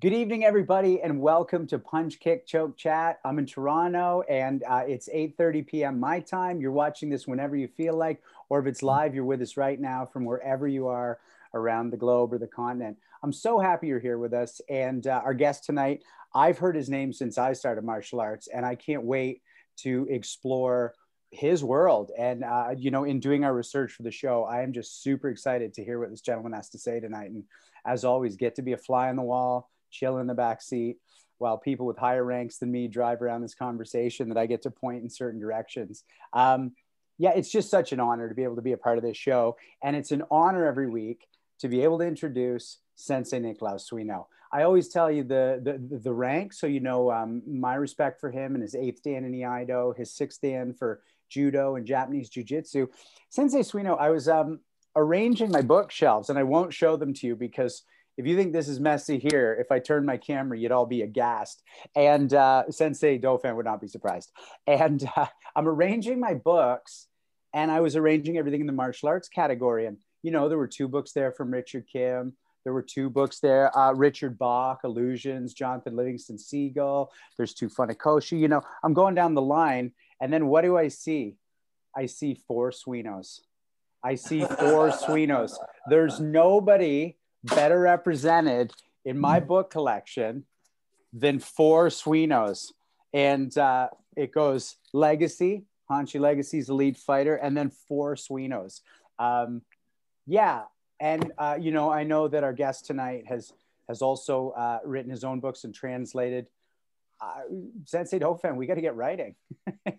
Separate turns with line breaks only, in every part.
Good evening, everybody, and welcome to Punch Kick Choke Chat. I'm in Toronto, and uh, it's 8:30 p.m. my time. You're watching this whenever you feel like, or if it's live, you're with us right now from wherever you are around the globe or the continent. I'm so happy you're here with us, and uh, our guest tonight. I've heard his name since I started martial arts, and I can't wait to explore his world. And uh, you know, in doing our research for the show, I am just super excited to hear what this gentleman has to say tonight. And as always, get to be a fly on the wall chill in the back seat while people with higher ranks than me drive around this conversation that I get to point in certain directions. Um, yeah, it's just such an honor to be able to be a part of this show. And it's an honor every week to be able to introduce Sensei Nicklaus Suino. I always tell you the, the, the rank, so you know um, my respect for him and his eighth dan in Iaido, his sixth dan for Judo and Japanese Jiu-Jitsu. Sensei Suino, I was um, arranging my bookshelves, and I won't show them to you because – if you think this is messy here, if I turn my camera, you'd all be aghast. And uh, Sensei Dauphin would not be surprised. And uh, I'm arranging my books, and I was arranging everything in the martial arts category. And, you know, there were two books there from Richard Kim. There were two books there uh, Richard Bach, Illusions, Jonathan Livingston Seagull. There's two Funakoshi. You know, I'm going down the line. And then what do I see? I see four Suinos. I see four Suinos. There's nobody better represented in my book collection than four Suinos. And uh, it goes Legacy, Hanshi Legacy's elite fighter, and then four Suinos. Um, yeah. And, uh, you know, I know that our guest tonight has has also uh, written his own books and translated. Uh, Sensei Dauphin, we got to get writing.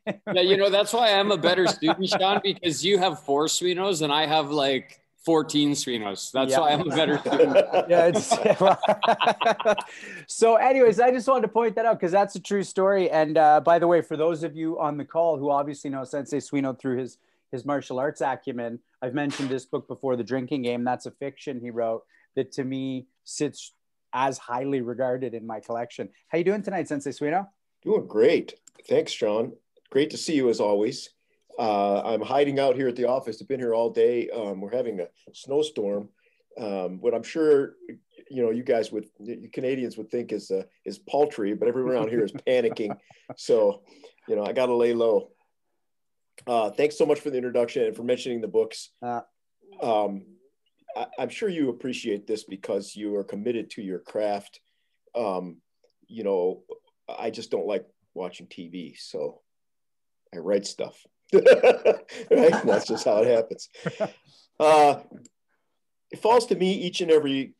yeah, you know, that's why I'm a better student, Sean, because you have four Suinos and I have like 14 Suinos. That's why I'm a better student. yeah. It's,
so, anyways, I just wanted to point that out because that's a true story. And uh, by the way, for those of you on the call who obviously know Sensei Suino through his his martial arts acumen, I've mentioned this book before, The Drinking Game. That's a fiction he wrote that to me sits as highly regarded in my collection. How you doing tonight, Sensei Suino?
Doing great. Thanks, John. Great to see you as always. Uh, I'm hiding out here at the office. I've been here all day. Um, we're having a snowstorm. Um, what I'm sure you know you guys would you Canadians would think is uh, is paltry, but everyone around here is panicking. So, you know, I got to lay low. Uh, thanks so much for the introduction and for mentioning the books. Uh, um, I, am sure you appreciate this because you are committed to your craft. Um, you know, I just don't like watching TV, so I write stuff. right? That's just how it happens. Uh, it falls to me each and every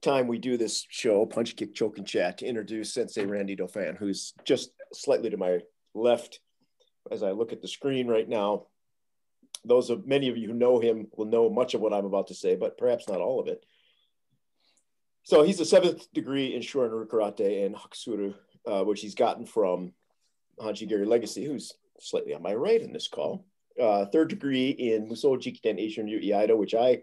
time we do this show, Punch, Kick, Choke, and Chat, to introduce Sensei Randy Dauphin, who's just slightly to my left as I look at the screen right now. Those of many of you who know him will know much of what I'm about to say, but perhaps not all of it. So he's a seventh degree in Shorin Karate and Hakutsuru, uh, which he's gotten from Hanshi Gary Legacy, who's slightly on my right in this call. Uh, third degree in Muso Jikiden Eishin Ryu Iaido, which I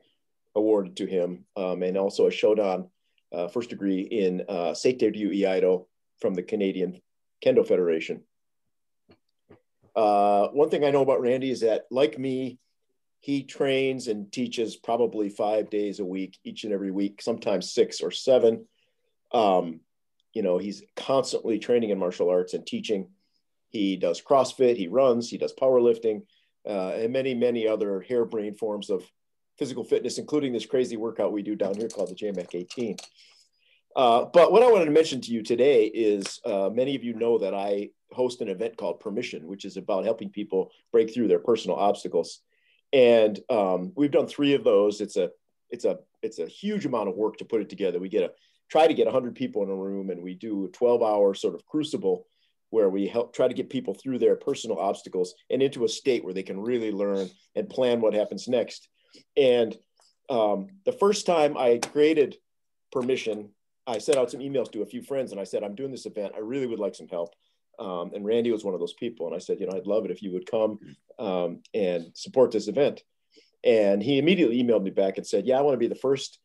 awarded to him, um, and also a Shodan uh, first degree in uh, Seitei Ryu Iaido from the Canadian Kendo Federation. Uh, one thing I know about Randy is that, like me, he trains and teaches probably five days a week, each and every week, sometimes six or seven. Um, you know, he's constantly training in martial arts and teaching. He does CrossFit, he runs, he does powerlifting, uh, and many, many other harebrained forms of physical fitness, including this crazy workout we do down here called the JMAC 18. Uh, but what I wanted to mention to you today is uh, many of you know that I host an event called Permission, which is about helping people break through their personal obstacles. And um, we've done three of those. It's a it's a it's a huge amount of work to put it together. We get a try to get 100 people in a room, and we do a 12 hour sort of crucible where we help try to get people through their personal obstacles and into a state where they can really learn and plan what happens next. And um, the first time I created permission, I sent out some emails to a few friends and I said, I'm doing this event. I really would like some help. Um, and Randy was one of those people. And I said, you know, I'd love it if you would come um, and support this event. And he immediately emailed me back and said, yeah, I want to be the first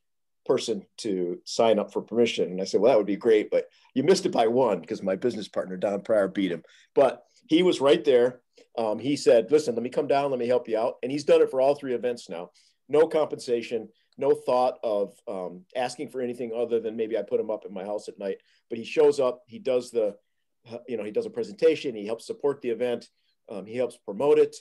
person to sign up for permission. And I said, well, that would be great, but you missed it by one because my business partner, Don Pryor, beat him. But he was right there. Um, he said, listen, let me come down, let me help you out. And he's done it for all three events now. No compensation. no thought of um, asking for anything other than maybe I put him up at my house at night. But he shows up, he does the, you know, he does a presentation, he helps support the event, um, he helps promote it.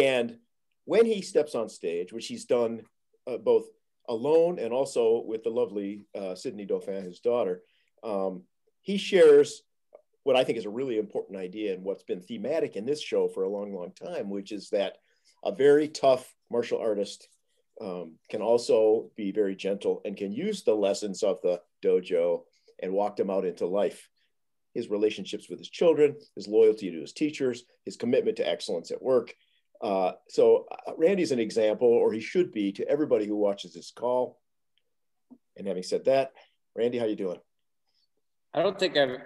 And when he steps on stage, which he's done uh, both alone and also with the lovely uh, Sydney Dauphin, his daughter, um, he shares what I think is a really important idea and what's been thematic in this show for a long, long time, which is that a very tough martial artist um, can also be very gentle and can use the lessons of the dojo and walk them out into life. His relationships with his children, his loyalty to his teachers, his commitment to excellence at work. Uh, so uh, Randy's an example, or he should be, to everybody who watches this call. And having said that, Randy, how you doing?
I don't think I've.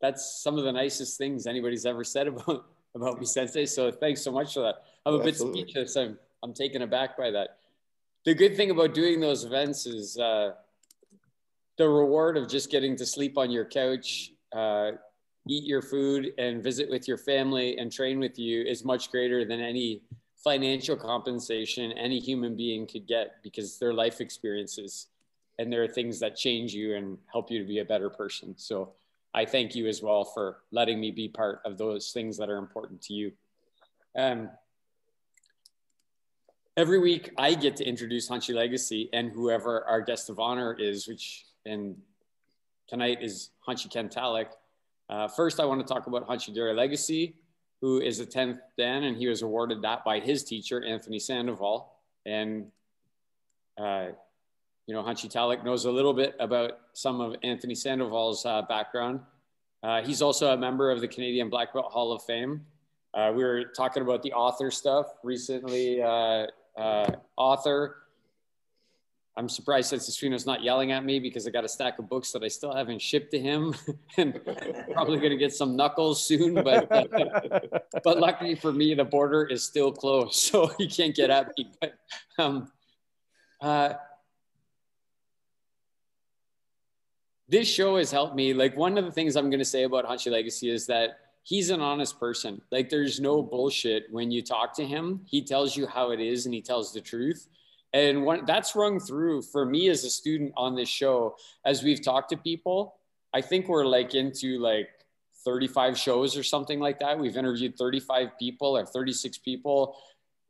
That's some of the nicest things anybody's ever said about about me, Sensei. So thanks so much for that. I'm a Absolutely. bit speechless. I'm I'm taken aback by that the good thing about doing those events is uh, the reward of just getting to sleep on your couch, uh, eat your food, and visit with your family and train with you is much greater than any financial compensation any human being could get because they're life experiences and there are things that change you and help you to be a better person. So I thank you as well for letting me be part of those things that are important to you. Um, every week I get to introduce Hanshi Legacy and whoever our guest of honor is, which and tonight is Hanshi Ken Tallack. Uh, first, I want to talk about Hanshi Gary Legacy, who is a 10th Dan, and he was awarded that by his teacher, Anthony Sandoval. And, uh, you know, Hanshi Tallack knows a little bit about some of Anthony Sandoval's uh, background. Uh, he's also a member of the Canadian Black Belt Hall of Fame. Uh, we were talking about the author stuff recently. Uh, author. I'm surprised that Suino's not yelling at me because I got a stack of books that I still haven't shipped to him, and probably going to get some knuckles soon. But uh, but luckily for me, the border is still closed, so he can't get at me. But um, uh, this show has helped me. Like one of the things I'm going to say about Hanshi Legacy is that he's an honest person. Like there's no bullshit when you talk to him. He tells you how it is and he tells the truth. And what that's rung through for me as a student on this show, as we've talked to people, I think we're like into like 35 shows or something like that. We've interviewed 35 people or 36 people,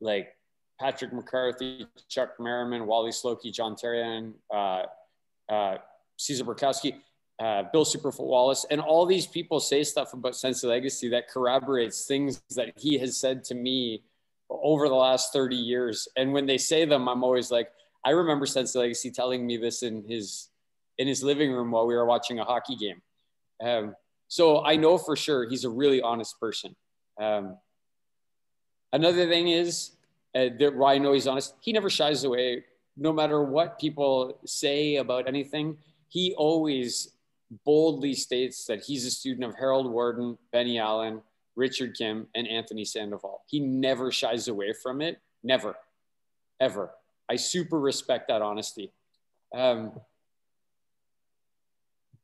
like Patrick McCarthy, Chuck Merriman, Wally Slocki, John Therien, uh, uh, Cezar Borkowski uh, Bill Superfoot Wallace, and all these people say stuff about Sensei Legacy that corroborates things that he has said to me over the last 30 years. And when they say them, I'm always like, I remember Sensei Legacy telling me this in his in his living room while we were watching a hockey game. Um, so I know for sure he's a really honest person. Um, another thing is uh, that why I know he's honest. He never shies away, no matter what people say about anything. He always boldly states that he's a student of Harold Warden, Benny Allen, Richard Kim, and Anthony Sandoval. He never shies away from it. Never, ever. I super respect that honesty. Um,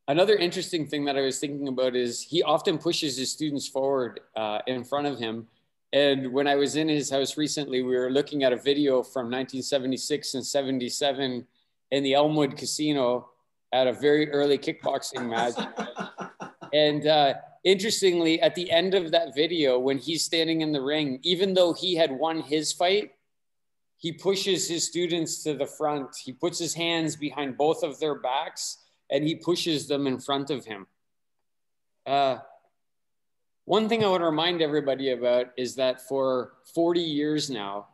another interesting thing that I was thinking about is he often pushes his students forward uh, in front of him. And when I was in his house recently, we were looking at a video from 1976 and 77 in the Elmwood Casino at a very early kickboxing match. and uh, interestingly, at the end of that video, when he's standing in the ring, even though he had won his fight, he pushes his students to the front. He puts his hands behind both of their backs and he pushes them in front of him. Uh, one thing I want to remind everybody about is that for 40 years now,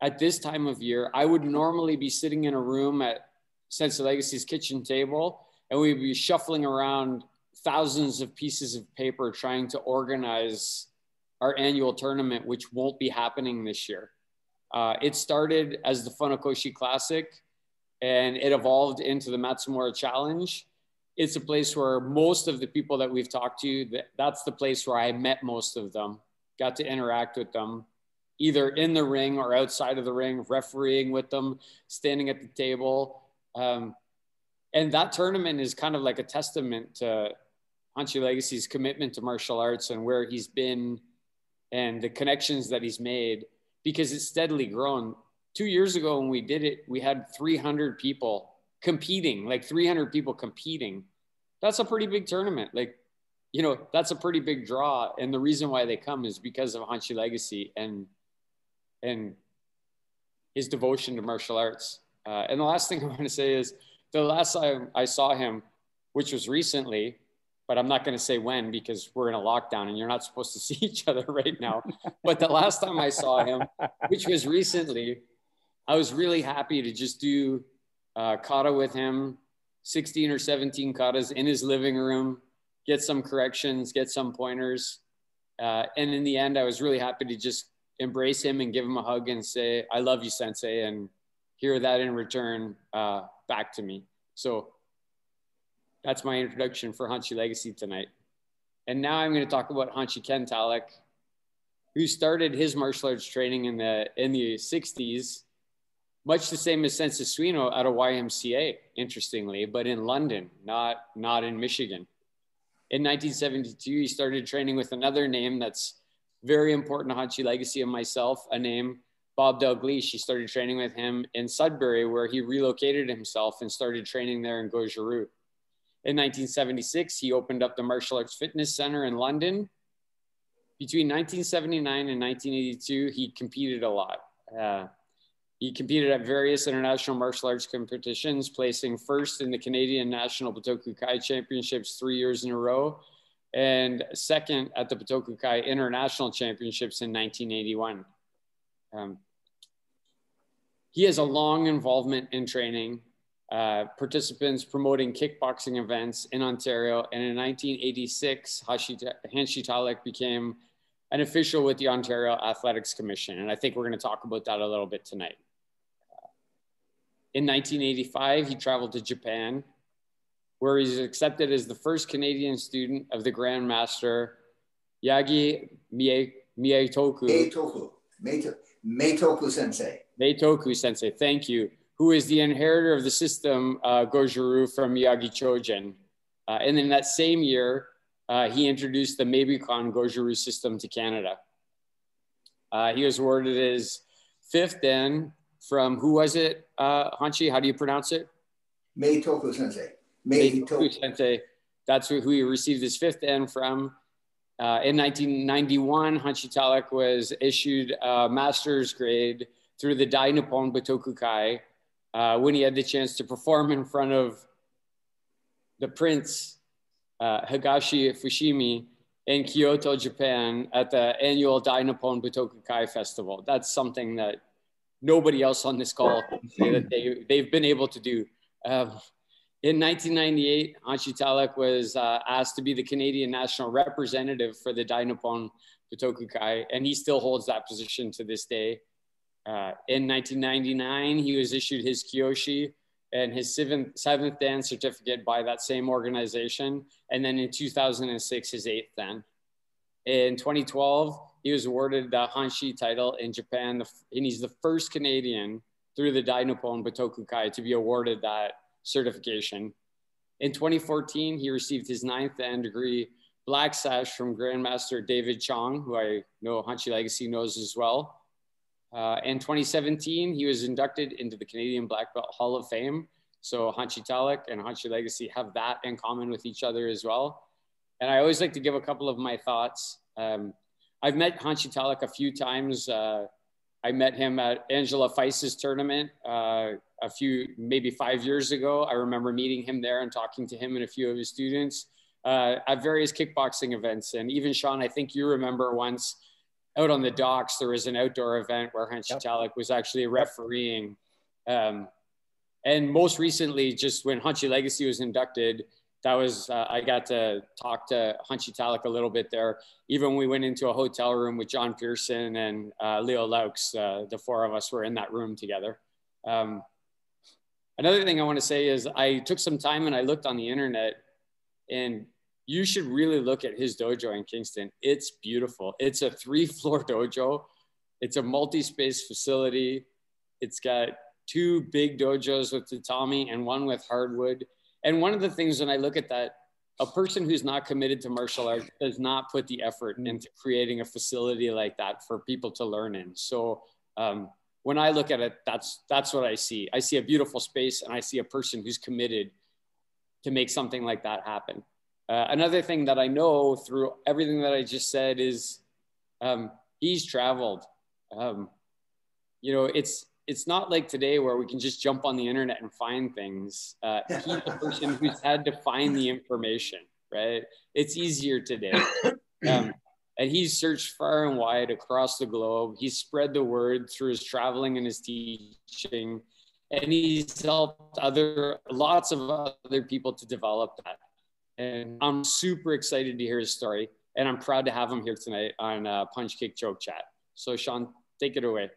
at this time of year, I would normally be sitting in a room at Sensei Legacy's kitchen table, and we'd be shuffling around thousands of pieces of paper trying to organize our annual tournament, which won't be happening this year. Uh, it started as the Funakoshi Classic, and it evolved into the Matsumura Challenge. It's a place where most of the people that we've talked to, that's the place where I met most of them, got to interact with them, either in the ring or outside of the ring, refereeing with them, standing at the table. Um, and that tournament is kind of like a testament to Hanshi Legacy's commitment to martial arts and where he's been and the connections that he's made because it's steadily grown. two years ago when we did it, we had 300 people competing, like 300 people competing. That's a pretty big tournament. Like, you know, that's a pretty big draw. And the reason why they come is because of Hanshi legacy and, and his devotion to martial arts. Uh, and the last thing I want to say is the last time I saw him, which was recently, but I'm not going to say when because we're in a lockdown and you're not supposed to see each other right now. but the last time I saw him, which was recently, I was really happy to just do uh, kata with him, 16 or 17 katas in his living room, get some corrections, get some pointers. Uh, and in the end, I was really happy to just embrace him and give him a hug and say, I love you, sensei, and hear that in return uh, back to me. So that's my introduction for Hanshi Legacy tonight. And now I'm going to talk about Hanshi Ken Tallack, who started his martial arts training in the in the 60s, much the same as Sensei Suino at a YMCA, interestingly, but in London, not not in Michigan. In 1972, he started training with another name that's very important to Hanshi Legacy and myself, a name Bob Dalgleish. He started training with him in Sudbury, where he relocated himself and started training there in Goju-Ryu. In 1976, he opened up the Martial Arts Fitness Center in London. Between 1979 and 1982, he competed a lot. Uh, he competed at various international martial arts competitions, placing first in the Canadian National Butoku Kai Championships three years in a row, and second at the Butoku Kai International Championships in 1981. Um, he has a long involvement in training uh, participants promoting kickboxing events in Ontario. And in 1986, Hanshi Tallack became an official with the Ontario Athletics Commission. And I think we're going to talk about that a little bit tonight. In 1985, he traveled to Japan, where he's accepted as the first Canadian student of the Grand Master Yagi Mie, Mietoku.
Meitoku. Meitoku sensei.
Meitoku sensei, thank you who is the inheritor of the system uh, Goju-Ryu from Miyagi Chojun. Uh, and in that same year, uh, he introduced the Meibukan Goju-Ryu system to Canada. Uh, he was awarded his fifth Dan from, who was it, uh, Hanshi? How do you pronounce it?
Meitoku Sensei.
Meitoku Sensei. That's who he received his fifth N from. Uh, in 1991, Hanshi Tallack was issued a master's grade through the Dai Nippon Butoku Kai uh, when he had the chance to perform in front of the prince, uh, Higashi Fushimi, in Kyoto, Japan, at the annual Dai Nippon Butoku Festival. That's something that nobody else on this call can say that they, they've been able to do. Um, in 1998, Hanshi Tallack was uh, asked to be the Canadian national representative for the Dai Nippon Butoku and he still holds that position to this day. Uh, in 1999, he was issued his Kyoshi and his seventh, seventh Dan certificate by that same organization. And then in 2006, his eighth Dan. In 2012, he was awarded the Hanshi title in Japan, and he's the first Canadian through the Dai Nippon to be awarded that certification. In 2014, he received his ninth Dan degree, Black Sash, from Grandmaster David Chong, who I know Hanshi Legacy knows as well. Uh, in 2017, he was inducted into the Canadian Black Belt Hall of Fame. So Hanshi Tallack and Hanshi Legacy have that in common with each other as well. And I always like to give a couple of my thoughts. Um, I've met Hanshi Tallack a few times. Uh, I met him at Angela Feist's tournament uh, a few, maybe five years ago. I remember meeting him there and talking to him and a few of his students uh, at various kickboxing events. And even Sean, I think you remember once out on the docks, there was an outdoor event where Hanshi yep. Was actually refereeing. Um, and most recently, just when Hanshi Legacy was inducted, that was uh, I got to talk to Hanshi Tallack a little bit there. Even when we went into a hotel room with John Pearson and uh, Leo Laux, uh, the four of us were in that room together. Um, another thing I want to say is I took some time and I looked on the internet, and you should really look at his dojo in Kingston. It's beautiful. It's a three floor dojo. It's a multi space facility. It's got two big dojos with tatami and one with hardwood. And one of the things when I look at that, a person who's not committed to martial arts does not put the effort into creating a facility like that for people to learn in. So um, when I look at it, that's that's what I see. I see a beautiful space, and I see a person who's committed to make something like that happen. Uh, another thing that I know through everything that I just said is um, he's traveled. Um, you know, it's it's not like today where we can just jump on the internet and find things. Uh, he's the person who's had to find the information, right? It's easier today. Um, and he's searched far and wide across the globe. He's spread the word through his traveling and his teaching, and he's helped other lots of other people to develop that. And I'm super excited to hear his story, and I'm proud to have him here tonight on uh, Punch Kick Choke Chat. So, Sean, take it away.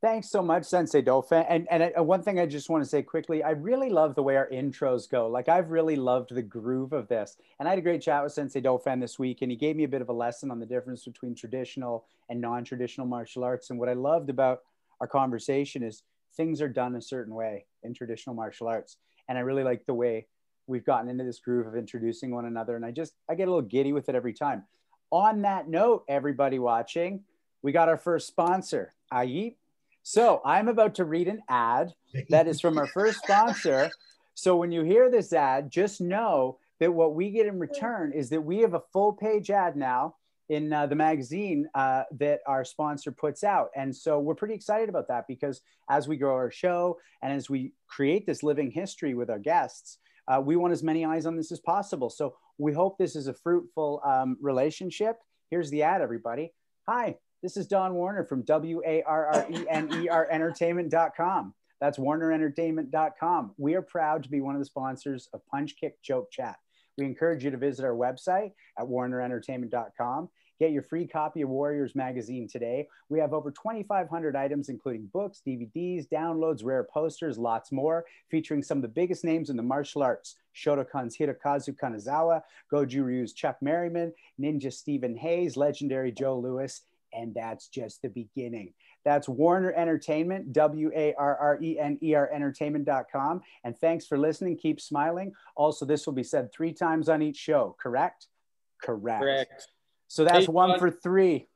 Thanks so much, Sensei Dauphin. And and uh, one thing I just want to say quickly, I really love the way our intros go. Like I've really loved the groove of this. And I had a great chat with Sensei Dauphin this week, and he gave me a bit of a lesson on the difference between traditional and non-traditional martial arts. And what I loved about our conversation is things are done a certain way in traditional martial arts. And I really like the way we've gotten into this groove of introducing one another. And I just I get a little giddy with it every time. On that note, everybody watching, we got our first sponsor, Ayip so I'm about to read an ad that is from our first sponsor. So when you hear this ad, just know that what we get in return is that we have a full page ad now in uh, the magazine uh, that our sponsor puts out. And so we're pretty excited about that because as we grow our show and as we create this living history with our guests, uh, we want as many eyes on this as possible. So we hope this is a fruitful um, relationship. Here's the ad, everybody. Hi, this is Don Warrener from W A R R E N E R entertainment.com. That's warrenerentertainment.com. We are proud to be one of the sponsors of Punch Kick Choke Chat. We encourage you to visit our website at warrenerentertainment.com. Get your free copy of Warriors Magazine today. We have over 2,500 items, including books, DVDs, downloads, rare posters, lots more, featuring some of the biggest names in the martial arts Shotokan's Hirokazu Kanazawa, Goju Ryu's Chuck Merriman, Ninja Stephen Hayes, legendary Joe Lewis, and that's just the beginning. That's Warrener Entertainment, W A R R E N E R entertainment.com. And thanks for listening. Keep smiling. Also, this will be said three times on each show, correct? Correct. Correct. So that's hey, one for three.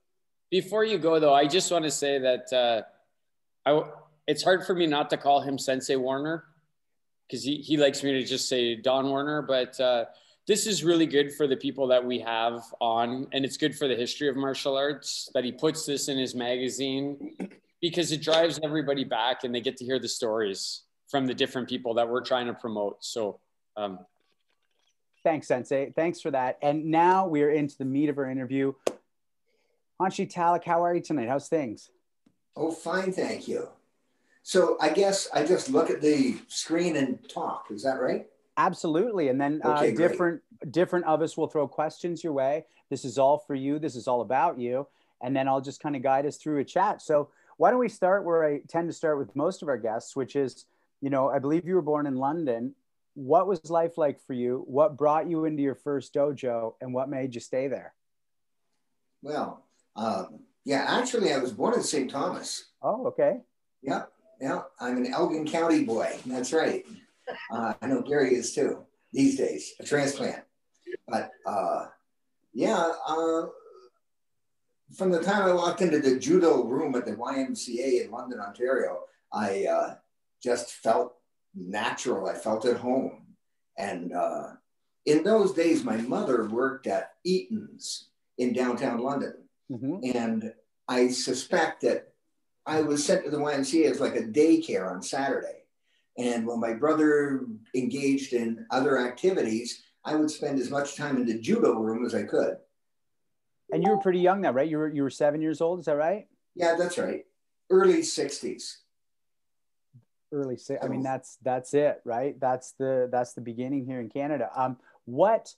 Before you go, though, I just want to say that uh, I, it's hard for me not to call him Sensei Warrener because he, he likes me to just say Don Warrener. But uh, this is really good for the people that we have on, and it's good for the history of martial arts that he puts this in his magazine because it drives everybody back and they get to hear the stories from the different people that we're trying to promote. So, um,
thanks, Sensei. Thanks for that. And now we are into the meat of our interview. Hanshi Tallack, how are you tonight? How's things?
Oh, fine, thank you. So I guess I just look at the screen and talk. Is that right?
Absolutely. And then uh, different different of us will throw questions your way. This is all for you. This is all about you. And then I'll just kind of guide us through a chat. So why don't we start where I tend to start with most of our guests, which is, you know, I believe you were born in London. What was life like for you? What brought you into your first dojo and what made you stay there?
Well, um, yeah, actually, I was born in St. Thomas.
Oh, okay.
Yeah, yeah. I'm an Elgin County boy. That's right. Uh, I know Gary is too these days, a transplant. But uh, yeah, uh, from the time I walked into the judo room at the YMCA in London, Ontario, I uh, just felt natural. I felt at home. And uh, in those days, my mother worked at Eaton's in downtown London. Mm-hmm. And I suspect that I was sent to the YMCA as like a daycare on Saturday. And when my brother engaged in other activities, I would spend as much time in the judo room as I could.
And you were pretty young now, right? You were you were seven years old, is that right?
Yeah, that's right. Early '60s.
Early six. I mean, that's that's it, right? That's the that's the beginning here in Canada. Um, what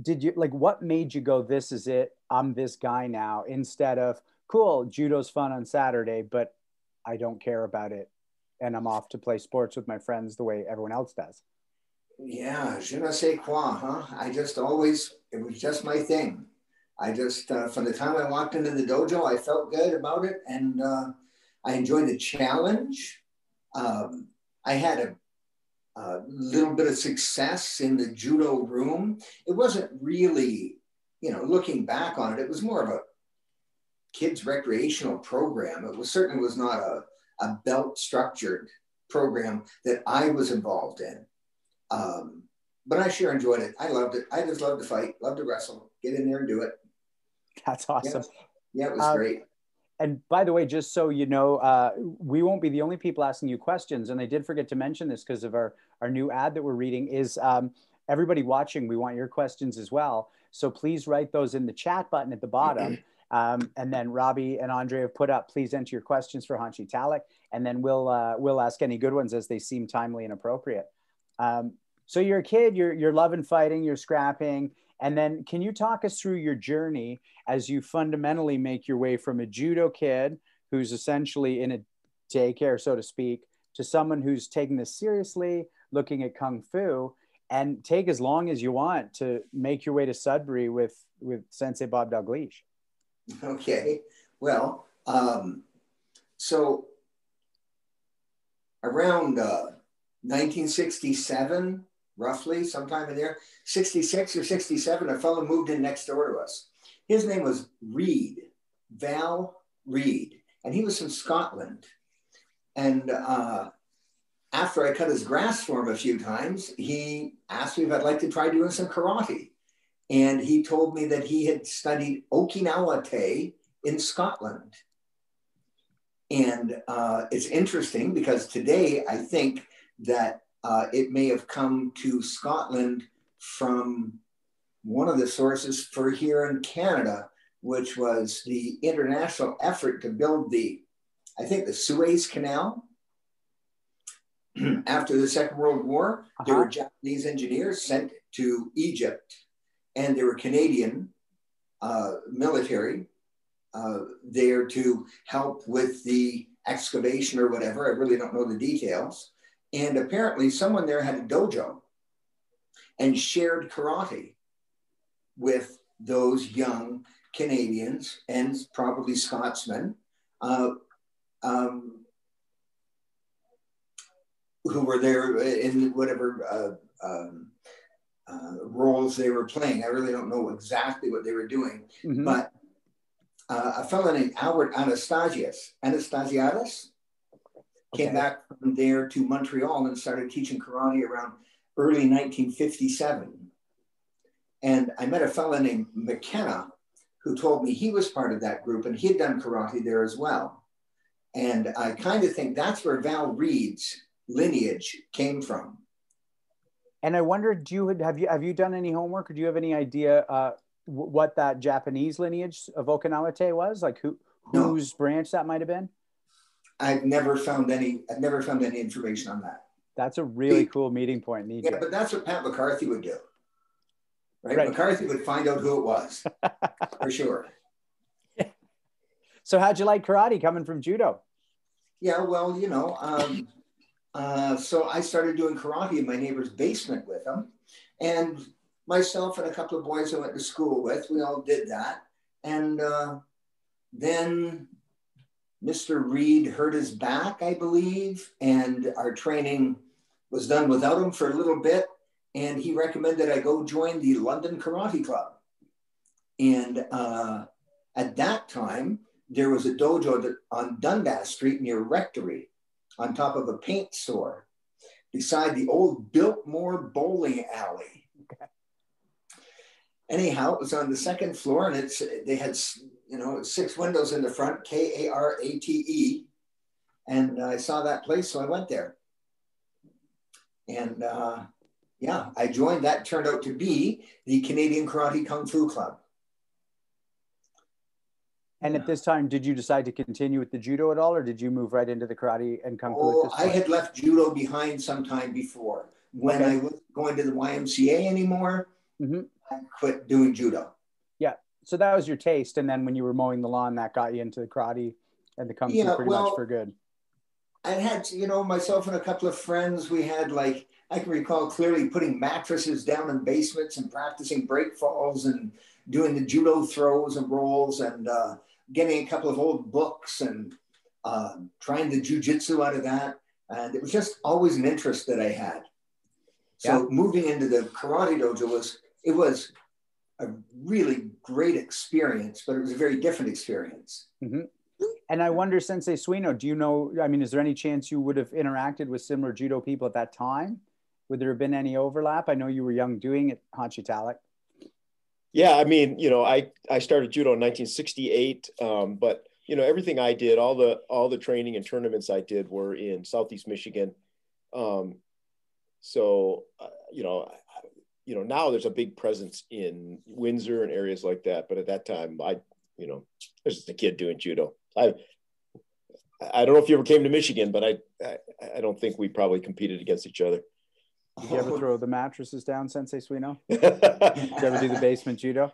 did you like? What made you go? This is it. I'm this guy now. Instead of cool, judo's fun on Saturday, but I don't care about it and I'm off to play sports with my friends the way everyone else does.
Yeah, je ne sais quoi, huh? I just always, it was just my thing. I just, uh, from the time I walked into the dojo, I felt good about it and uh, I enjoyed the challenge. Um, I had a, a, little bit of success in the judo room. It wasn't really, you know, looking back on it, it was more of a kids' recreational program. It was certainly was not a, a belt structured program that I was involved in. Um, but I sure enjoyed it. I loved it. I just loved to fight, loved to wrestle, get in there and do it.
That's awesome.
Yeah, yeah it was um, great.
And by the way, just so you know, uh, we won't be the only people asking you questions. And I did forget to mention this because of our, our new ad that we're reading is um, everybody watching, we want your questions as well. So please write those in the chat button at the bottom. Um, and then Robbie and Andre have put up, please enter your questions for Hanshi Tallack, and then we'll, uh, we'll ask any good ones as they seem timely and appropriate. Um, so you're a kid, you're, you're loving fighting, you're scrapping. And then can you talk us through your journey as you fundamentally make your way from a judo kid who's essentially in a daycare, so to speak, to someone who's taking this seriously, looking at Kung Fu, and take as long as you want to make your way to Sudbury with, with Sensei Bob Dalgleish.
Okay. Well, um, so around uh, 1967, roughly, sometime in there, 66 or 67, a fellow moved in next door to us. His name was Reed, Val Reed, and he was from Scotland. And uh, after I cut his grass for him a few times, he asked me if I'd like to try doing some karate. And he told me that he had studied Okinawa Te in Scotland. And uh, it's interesting because today I think that uh, it may have come to Scotland from one of the sources for here in Canada, which was the international effort to build the, I think, the Suez Canal. After the Second World War, uh-huh. there were Japanese engineers sent to Egypt, and there were Canadian uh, military uh, there to help with the excavation or whatever. I really don't know the details. And apparently, someone there had a dojo and shared karate with those young Canadians and probably Scotsmen uh, um, who were there in whatever uh, um, uh, roles they were playing. I really don't know exactly what they were doing, mm-hmm. but uh, a fellow named Albert Anastasius, Anastasiadis, came back from there to Montreal and started teaching karate around early 1957. And I met a fellow named McKenna who told me he was part of that group and he had done karate there as well. And I kind of think that's where Val Reed's lineage came from.
And I wondered, do you have you have you done any homework, or do you have any idea uh, what that Japanese lineage of Okinawa Te was? Like who whose no. branch that might have been?
I've never found any. I've never found any information on that.
That's a really cool meeting point.
Yeah, but that's what Pat McCarthy would do. Right? right. McCarthy would find out who it was for sure.
So how'd you like karate coming from judo?
Yeah, well, you know, um, uh, so I started doing karate in my neighbor's basement with him, and myself and a couple of boys I went to school with, we all did that, and uh, then Mr. Reed hurt his back, I believe, and our training was done without him for a little bit. And he recommended I go join the London Karate Club. And uh, at that time, there was a dojo that, on Dundas Street near Rectory, on top of a paint store, beside the old Biltmore bowling alley. Anyhow, it was on the second floor, and it's they had you know, six windows in the front, K A R A T E. And I saw that place, so I went there. And uh, yeah, I joined. That turned out to be the Canadian Karate Kung Fu Club.
And at this time, did you decide to continue with the judo at all, or did you move right into the karate and kung fu?
Oh, I had left judo behind some time before. When okay. I was going to the YMCA anymore, mm-hmm. I quit doing judo
so that was your taste, and then when you were mowing the lawn, that got you into the karate and the kung fu yeah, pretty well, much for good.
I had, you know, myself and a couple of friends. We had like I can recall clearly putting mattresses down in basements and practicing break falls and doing the judo throws and rolls and uh, getting a couple of old books and uh, trying the jujitsu out of that. And it was just always an interest that I had. So yeah. moving into the karate dojo was it was a really great experience, but it was a very different experience. Mm-hmm.
And I wonder, Sensei Suino, do you know? I mean, is there any chance you would have interacted with similar judo people at that time? Would there have been any overlap? I know you were young doing it, Hanshi Tallack.
Yeah, I mean, you know, I I started judo in 1968, um, but you know, everything I did, all the all the training and tournaments I did were in Southeast Michigan. Um, so, uh, you know, you know, now there's a big presence in Windsor and areas like that. But at that time, I, you know, I was just a kid doing judo. I, I don't know if you ever came to Michigan, but I, I, I don't think we probably competed against each other.
Did you ever throw the mattresses down, Sensei Suino? Did you ever do the basement judo?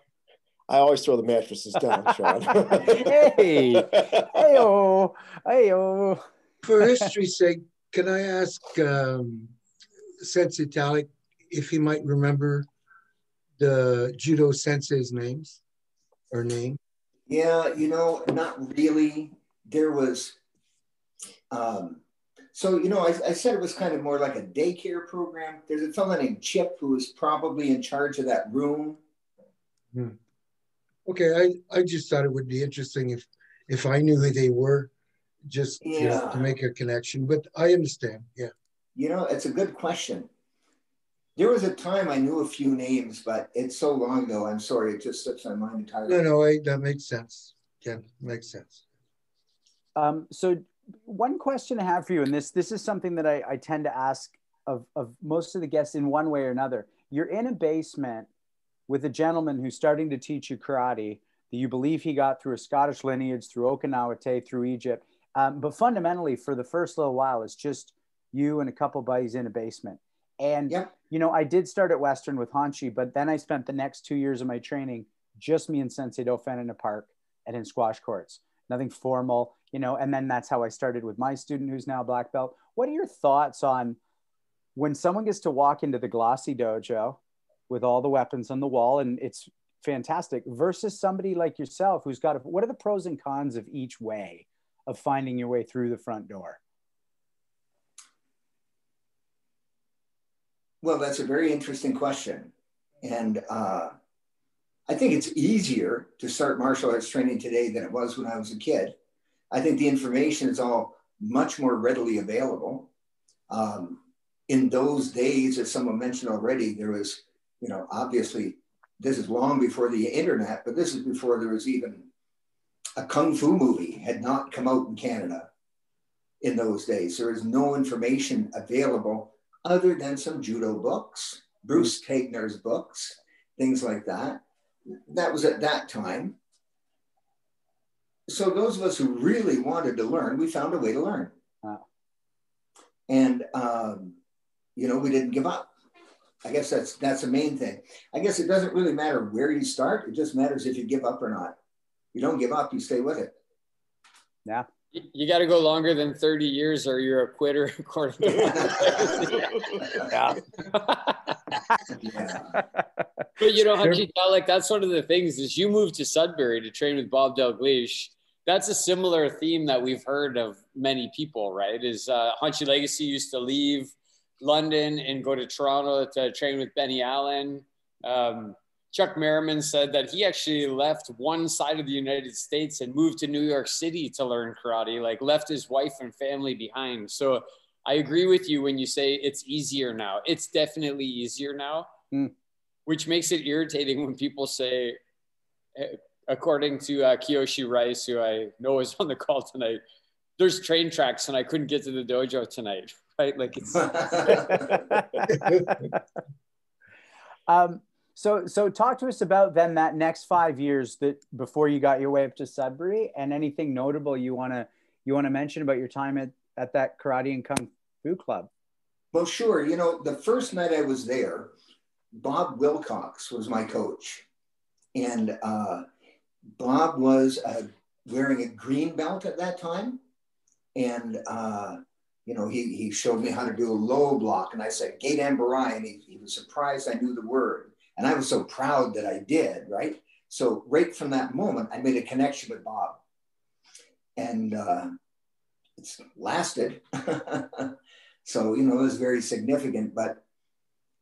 I always throw the mattresses down, Sean.
hey, hey, oh, hey, oh.
For history's sake, can I ask um, Sensei Tallack if he might remember the judo sensei's names or name?
Yeah, you know, not really. There was, um, so you know, I, I, said it was kind of more like a daycare program. There's a fellow named Chip who was probably in charge of that room.
Hmm. Okay, I, I just thought it would be interesting if if I knew who they were, just yeah. you know, to make a connection. But I understand. Yeah.
You know, it's a good question. There was a time I knew a few names, but it's so long ago. I'm sorry, it just slips my mind entirely.
No, no, I, that makes sense. Yeah, makes sense.
Um, so, one question I have for you, and this this is something that I, I tend to ask of of most of the guests in one way or another. You're in a basement with a gentleman who's starting to teach you karate that you believe he got through a Scottish lineage, through Okinawa Te, through Egypt. Um, but fundamentally, for the first little while, it's just you and a couple buddies in a basement. And yep. you know, I did start at Western with Hanshi, but then I spent the next two years of my training just me and Sensei Dauphin in a park and in squash courts. Nothing formal, you know. And then that's how I started with my student, who's now black belt. What are your thoughts on when someone gets to walk into the glossy dojo with all the weapons on the wall and it's fantastic versus somebody like yourself who's got a, what are the pros and cons of each way of finding your way through the front door
well that's a very interesting question. And uh, i think it's easier to start martial arts training today than it was when i was a kid. I think the information is all much more readily available. Um, in those days as someone mentioned already there was you know, obviously this is long before the internet, but this is before there was even a kung fu movie had not come out in Canada in those days. There was no information available other than some judo books, Bruce Tegner's books, things like that. That was at that time. So those of us who really wanted to learn, we found a way to learn. Wow. And um, you know, we didn't give up. I guess that's that's the main thing. I guess it doesn't really matter where you start. It just matters if you give up or not. You don't give up, you stay with it.
Yeah.
You, got to go longer than 30 years or you're a quitter according to yeah. yeah. But you know, like that's one of the things is you moved to Sudbury to train with Bob Dalgleish. That's a similar theme that we've heard of many people, right? Is uh, Hanshi Legacy used to leave London and go to Toronto to train with Benny Allen. Um, Chuck Merriman said that he actually left one side of the United States and moved to New York City to learn karate, like left his wife and family behind. So I agree with you when you say it's easier now. It's definitely easier now, mm. which makes it irritating when people say, eh, according to uh, Kyoshi Rice, who I know is on the call tonight, there's train tracks and I couldn't get to the dojo tonight right? Like it's.
um, so, so talk to us about then that next five years that before you got your way up to Sudbury, and anything notable you want to you want to mention about your time at at that karate and kung fu club.
Well, sure. You know, the first night I was there, Bob Wilcox was my coach, and uh, Bob was uh, wearing a green belt at that time, and uh, you know, he, he showed me how to do a low block. And I said, Gate. And he, he was surprised I knew the word. And I was so proud that I did, right? So, right from that moment, I made a connection with Bob. And uh, it's lasted. so, you know, it was very significant. But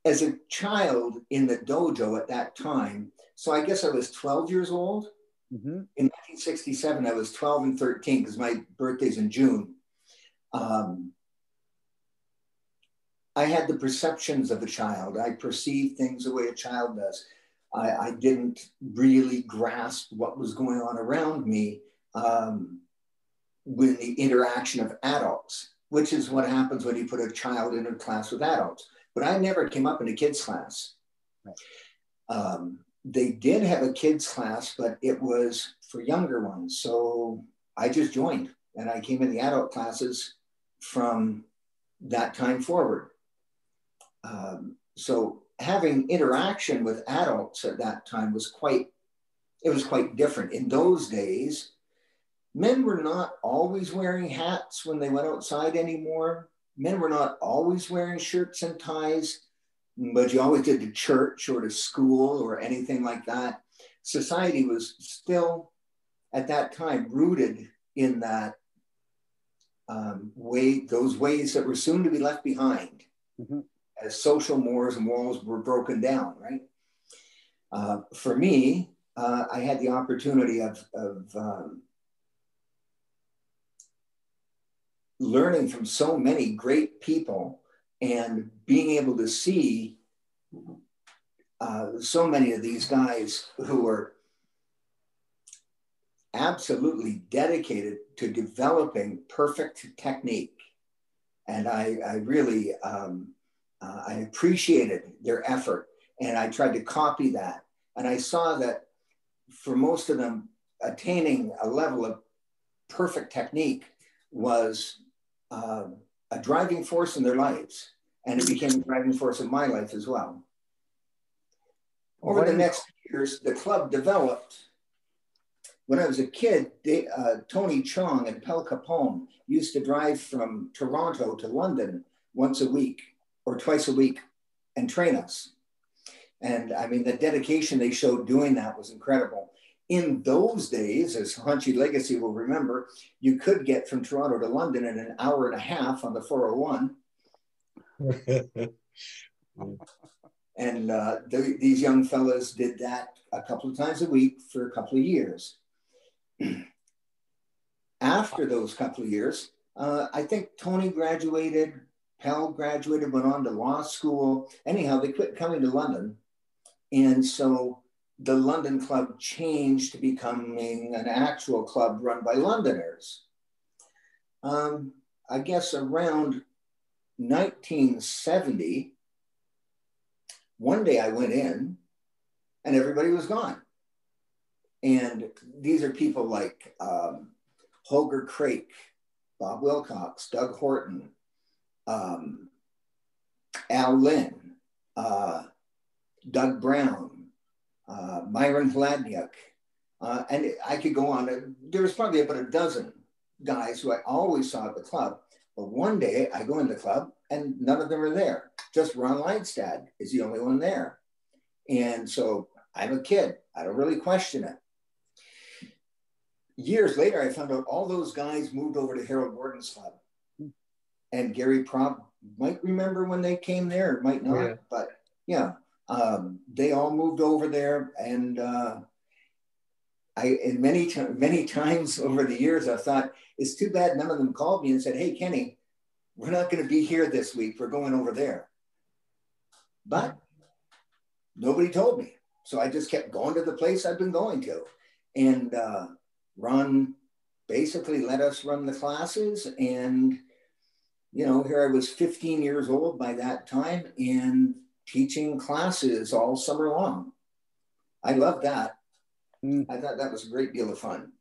as a child in the dojo at that time, so I guess I was 12 years old Mm-hmm. In 1967, I was 12 and 13 because my birthday's in June. Um, I had the perceptions of a child. I perceived things the way a child does. I, I didn't really grasp what was going on around me um, with the interaction of adults, which is what happens when you put a child in a class with adults. But I never came up in a kids class. Right. Um, they did have a kids class, but it was for younger ones. So I just joined and I came in the adult classes from that time forward. Um, so having interaction with adults at that time was quite, it was quite different. In those days, men were not always wearing hats when they went outside anymore. Men were not always wearing shirts and ties, but you always did to church or to school or anything like that. Society was still at that time rooted in that um, way, those ways that were soon to be left behind. Mm-hmm as social mores and walls were broken down, right? Uh, for me, uh, I had the opportunity of, of um, learning from so many great people and being able to see uh, so many of these guys who are absolutely dedicated to developing perfect technique. And I, I really um, uh, I appreciated their effort and I tried to copy that. And I saw that for most of them, attaining a level of perfect technique was uh, a driving force in their lives. And it became a driving force in my life as well. Over the next years, the club developed. When I was a kid, they, uh, Tony Chong and Pel Capone used to drive from Toronto to London once a week or twice a week and train us. And I mean, the dedication they showed doing that was incredible. In those days, as Hanshi Legacy will remember, you could get from Toronto to London in an hour and a half on the 401. and uh, th- these young fellas did that a couple of times a week for a couple of years. After those couple of years, uh, I think Tony graduated, Pel graduated, went on to law school. Anyhow, they quit coming to London. And so the London Club changed to becoming an actual club run by Londoners. Um, I guess around 1970, one day I went in and everybody was gone. And these are people like um, Holger Craik, Bob Wilcox, Doug Horton, um, Al Lynn, uh, Doug Brown, uh, Myron Hladniuk, uh, and I could go on. There was probably about a dozen guys who I always saw at the club. But one day I go in the club and none of them are there. Just Ron Leidstad is the only one there. And so I'm a kid. I don't really question it. Years later, I found out all those guys moved over to Harold Gordon's club and Gary Prop might remember when they came there, might not, yeah. but yeah, um, they all moved over there, and uh, I and many many times over the years, I thought it's too bad none of them called me and said, "Hey, Kenny, we're not going to be here this week. We're going over there." But nobody told me, so I just kept going to the place I've been going to, and uh, Ron basically let us run the classes and you know, here I was 15 years old by that time and teaching classes all summer long. I loved that. Mm. I thought that was a great deal of fun.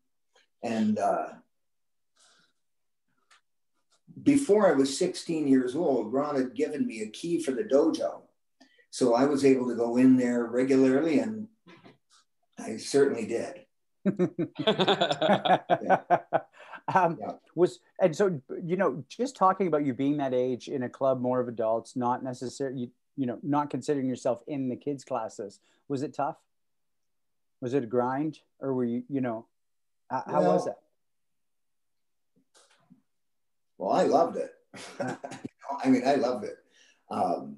And uh, before I was 16 years old, Ron had given me a key for the dojo. So I was able to go in there regularly, and I certainly did.
yeah. Um, yeah. Was and so you know, just talking about you being that age in a club more of adults, not necessarily you, you know, not considering yourself in the kids classes. Was it tough? Was it a grind, or were you you know, how, how well, was that?
Well, I loved it. I mean, I loved it. Um,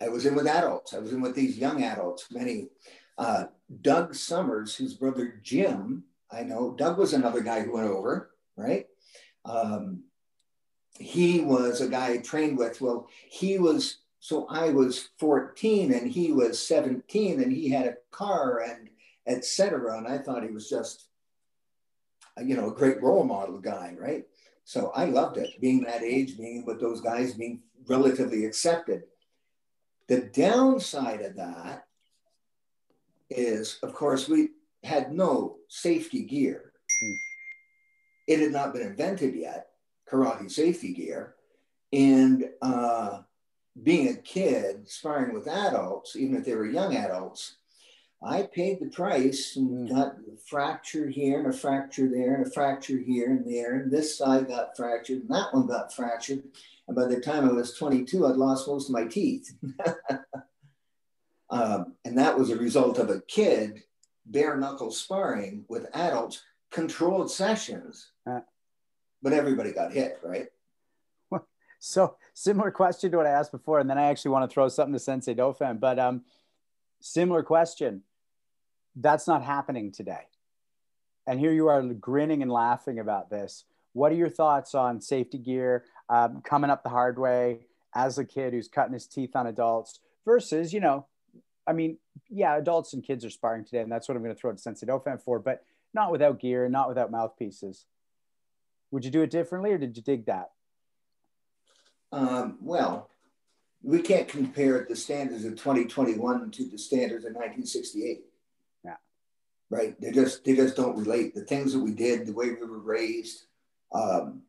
I was in with adults. I was in with these young adults, many Uh, Doug Summers, whose brother Jim, I know, Doug was another guy who went over, right? Um, he was a guy I trained with. Well, he was, so I was 14 and he was 17 and he had a car and etc. And I thought he was just, you know, a great role model guy, right? So I loved it, being that age, being with those guys, being relatively accepted. The downside of that is, of course, we had no safety gear. Mm. It had not been invented yet, karate safety gear. And uh, being a kid, sparring with adults, even if they were young adults, I paid the price and mm. got a fracture here and a fracture there and a fracture here and there. And this side got fractured and that one got fractured. And by the time I was 22, I'd lost most of my teeth. um, and that was a result of a kid bare knuckle sparring with adults, controlled sessions. Uh, but everybody got hit, right?
So similar question to what I asked before, and then I actually want to throw something to Sensei Dauphin. But um, similar question that's not happening today. And here you are grinning and laughing about this. What are your thoughts on safety gear um, coming up the hard way as a kid who's cutting his teeth on adults versus, you know, I mean, yeah, adults and kids are sparring today, and that's what I'm going to throw to Sensei Dauphin for, but not without gear, and not without mouthpieces. Would you do it differently, or did you dig that?
Um, well, we can't compare the standards of 2021 to the standards of 1968 Yeah. right? They just they just don't relate. The things that we did, the way we were raised. Um,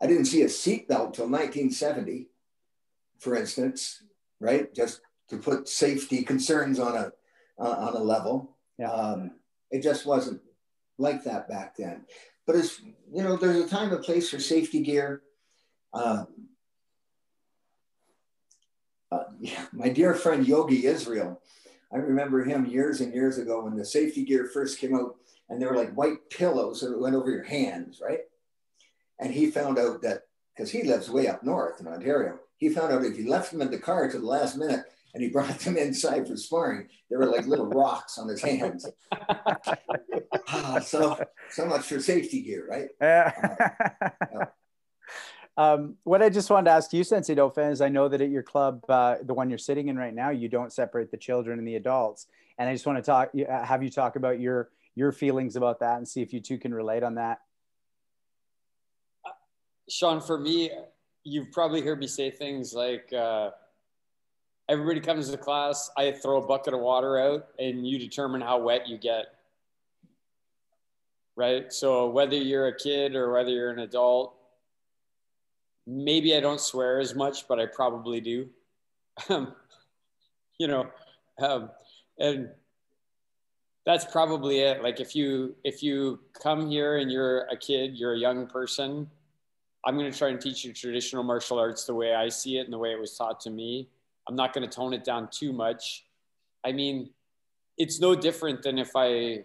I didn't see a seatbelt till 1970, for instance, right? Just to put safety concerns on a uh, on a level. Yeah. Um, it just wasn't like that back then. But as you know, there's a time and place for safety gear. Um, uh, yeah, my dear friend Yogi Israel I remember him years and years ago when the safety gear first came out and they were like white pillows that went over your hands, right? And he found out that because he lives way up north in Ontario, he found out if he left them in the car to the last minute and he brought them inside for sparring, they were like little rocks on his hands. ah, so so much for safety gear, right? Uh,
um, what I just wanted to ask you, Sensei Dauphin, is I know that at your club, uh, the one you're sitting in right now, you don't separate the children and the adults. And I just want to talk, uh, have you talk about your your feelings about that and see if you two can relate on that.
Sean, for me, you've probably heard me say things like, uh, everybody comes to class, I throw a bucket of water out, and you determine how wet you get. Right. So whether you're a kid or whether you're an adult, maybe I don't swear as much, but I probably do. Um, you know, um, and that's probably it. Like if you if you come here and you're a kid, you're a young person, I'm going to try and teach you traditional martial arts the way I see it and the way it was taught to me. I'm not going to tone it down too much. I mean, it's no different than if I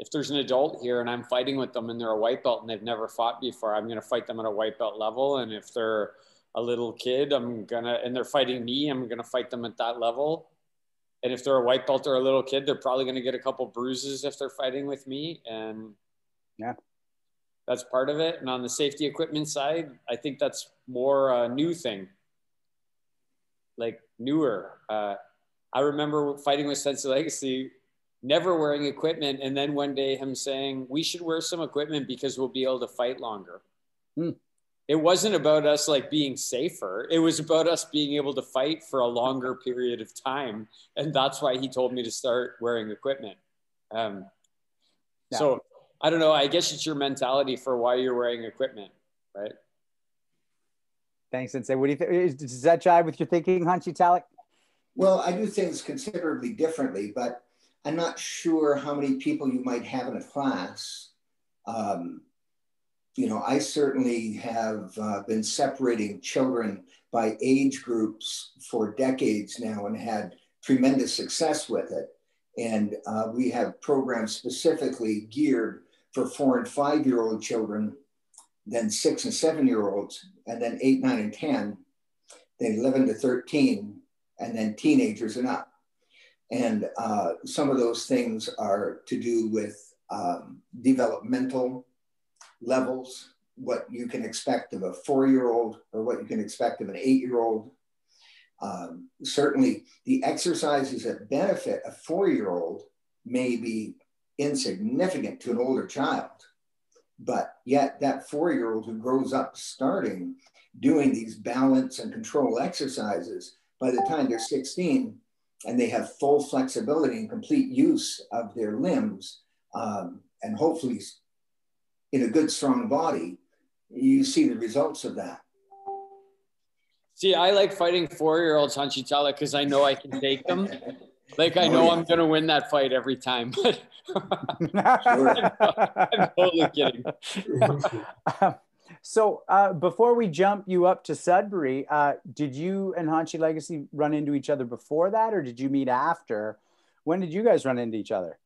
if there's an adult here and I'm fighting with them and they're a white belt and they've never fought before, I'm going to fight them at a white belt level. And if they're a little kid, I'm going to, and they're fighting me, I'm going to fight them at that level. And if they're a white belt or a little kid, they're probably going to get a couple bruises if they're fighting with me. And
yeah,
that's part of it. And on the safety equipment side, I think that's more a new thing, like newer. Uh, I remember fighting with Sensei Legacy never wearing equipment and then one day him saying we should wear some equipment because we'll be able to fight longer hmm. it wasn't about us like being safer it was about us being able to fight for a longer period of time and that's why he told me to start wearing equipment um, yeah. so i don't know. I guess it's your mentality for why you're wearing equipment right?
Thanks and say what do you think? Does that jive with your thinking Hanshi Tallack
well i do things considerably differently but I'm not sure how many people you might have in a class. Um, you know, I certainly have uh, been separating children by age groups for decades now and had tremendous success with it. And uh, we have programs specifically geared for four and five year old children, then six and seven year olds, and then eight, nine, and 10, then 11 to 13, and then teenagers and up. And uh, some of those things are to do with um, developmental levels, what you can expect of a four year old or what you can expect of an eight year old. Um, certainly, the exercises that benefit a four year old may be insignificant to an older child. But yet, that four year old who grows up starting doing these balance and control exercises, by the time they're 16 and they have full flexibility and complete use of their limbs, um, and hopefully in a good, strong body, you see the results of that.
See, I like fighting four-year-olds, Hanshi Tallack, because I know I can take them. Like I know oh, yeah. I'm gonna win that fight every time, but I'm
totally kidding. so uh, before we jump you up to Sudbury, uh, did you and Hanshi Legacy run into each other before that, or did you meet after? When did you guys run into each other?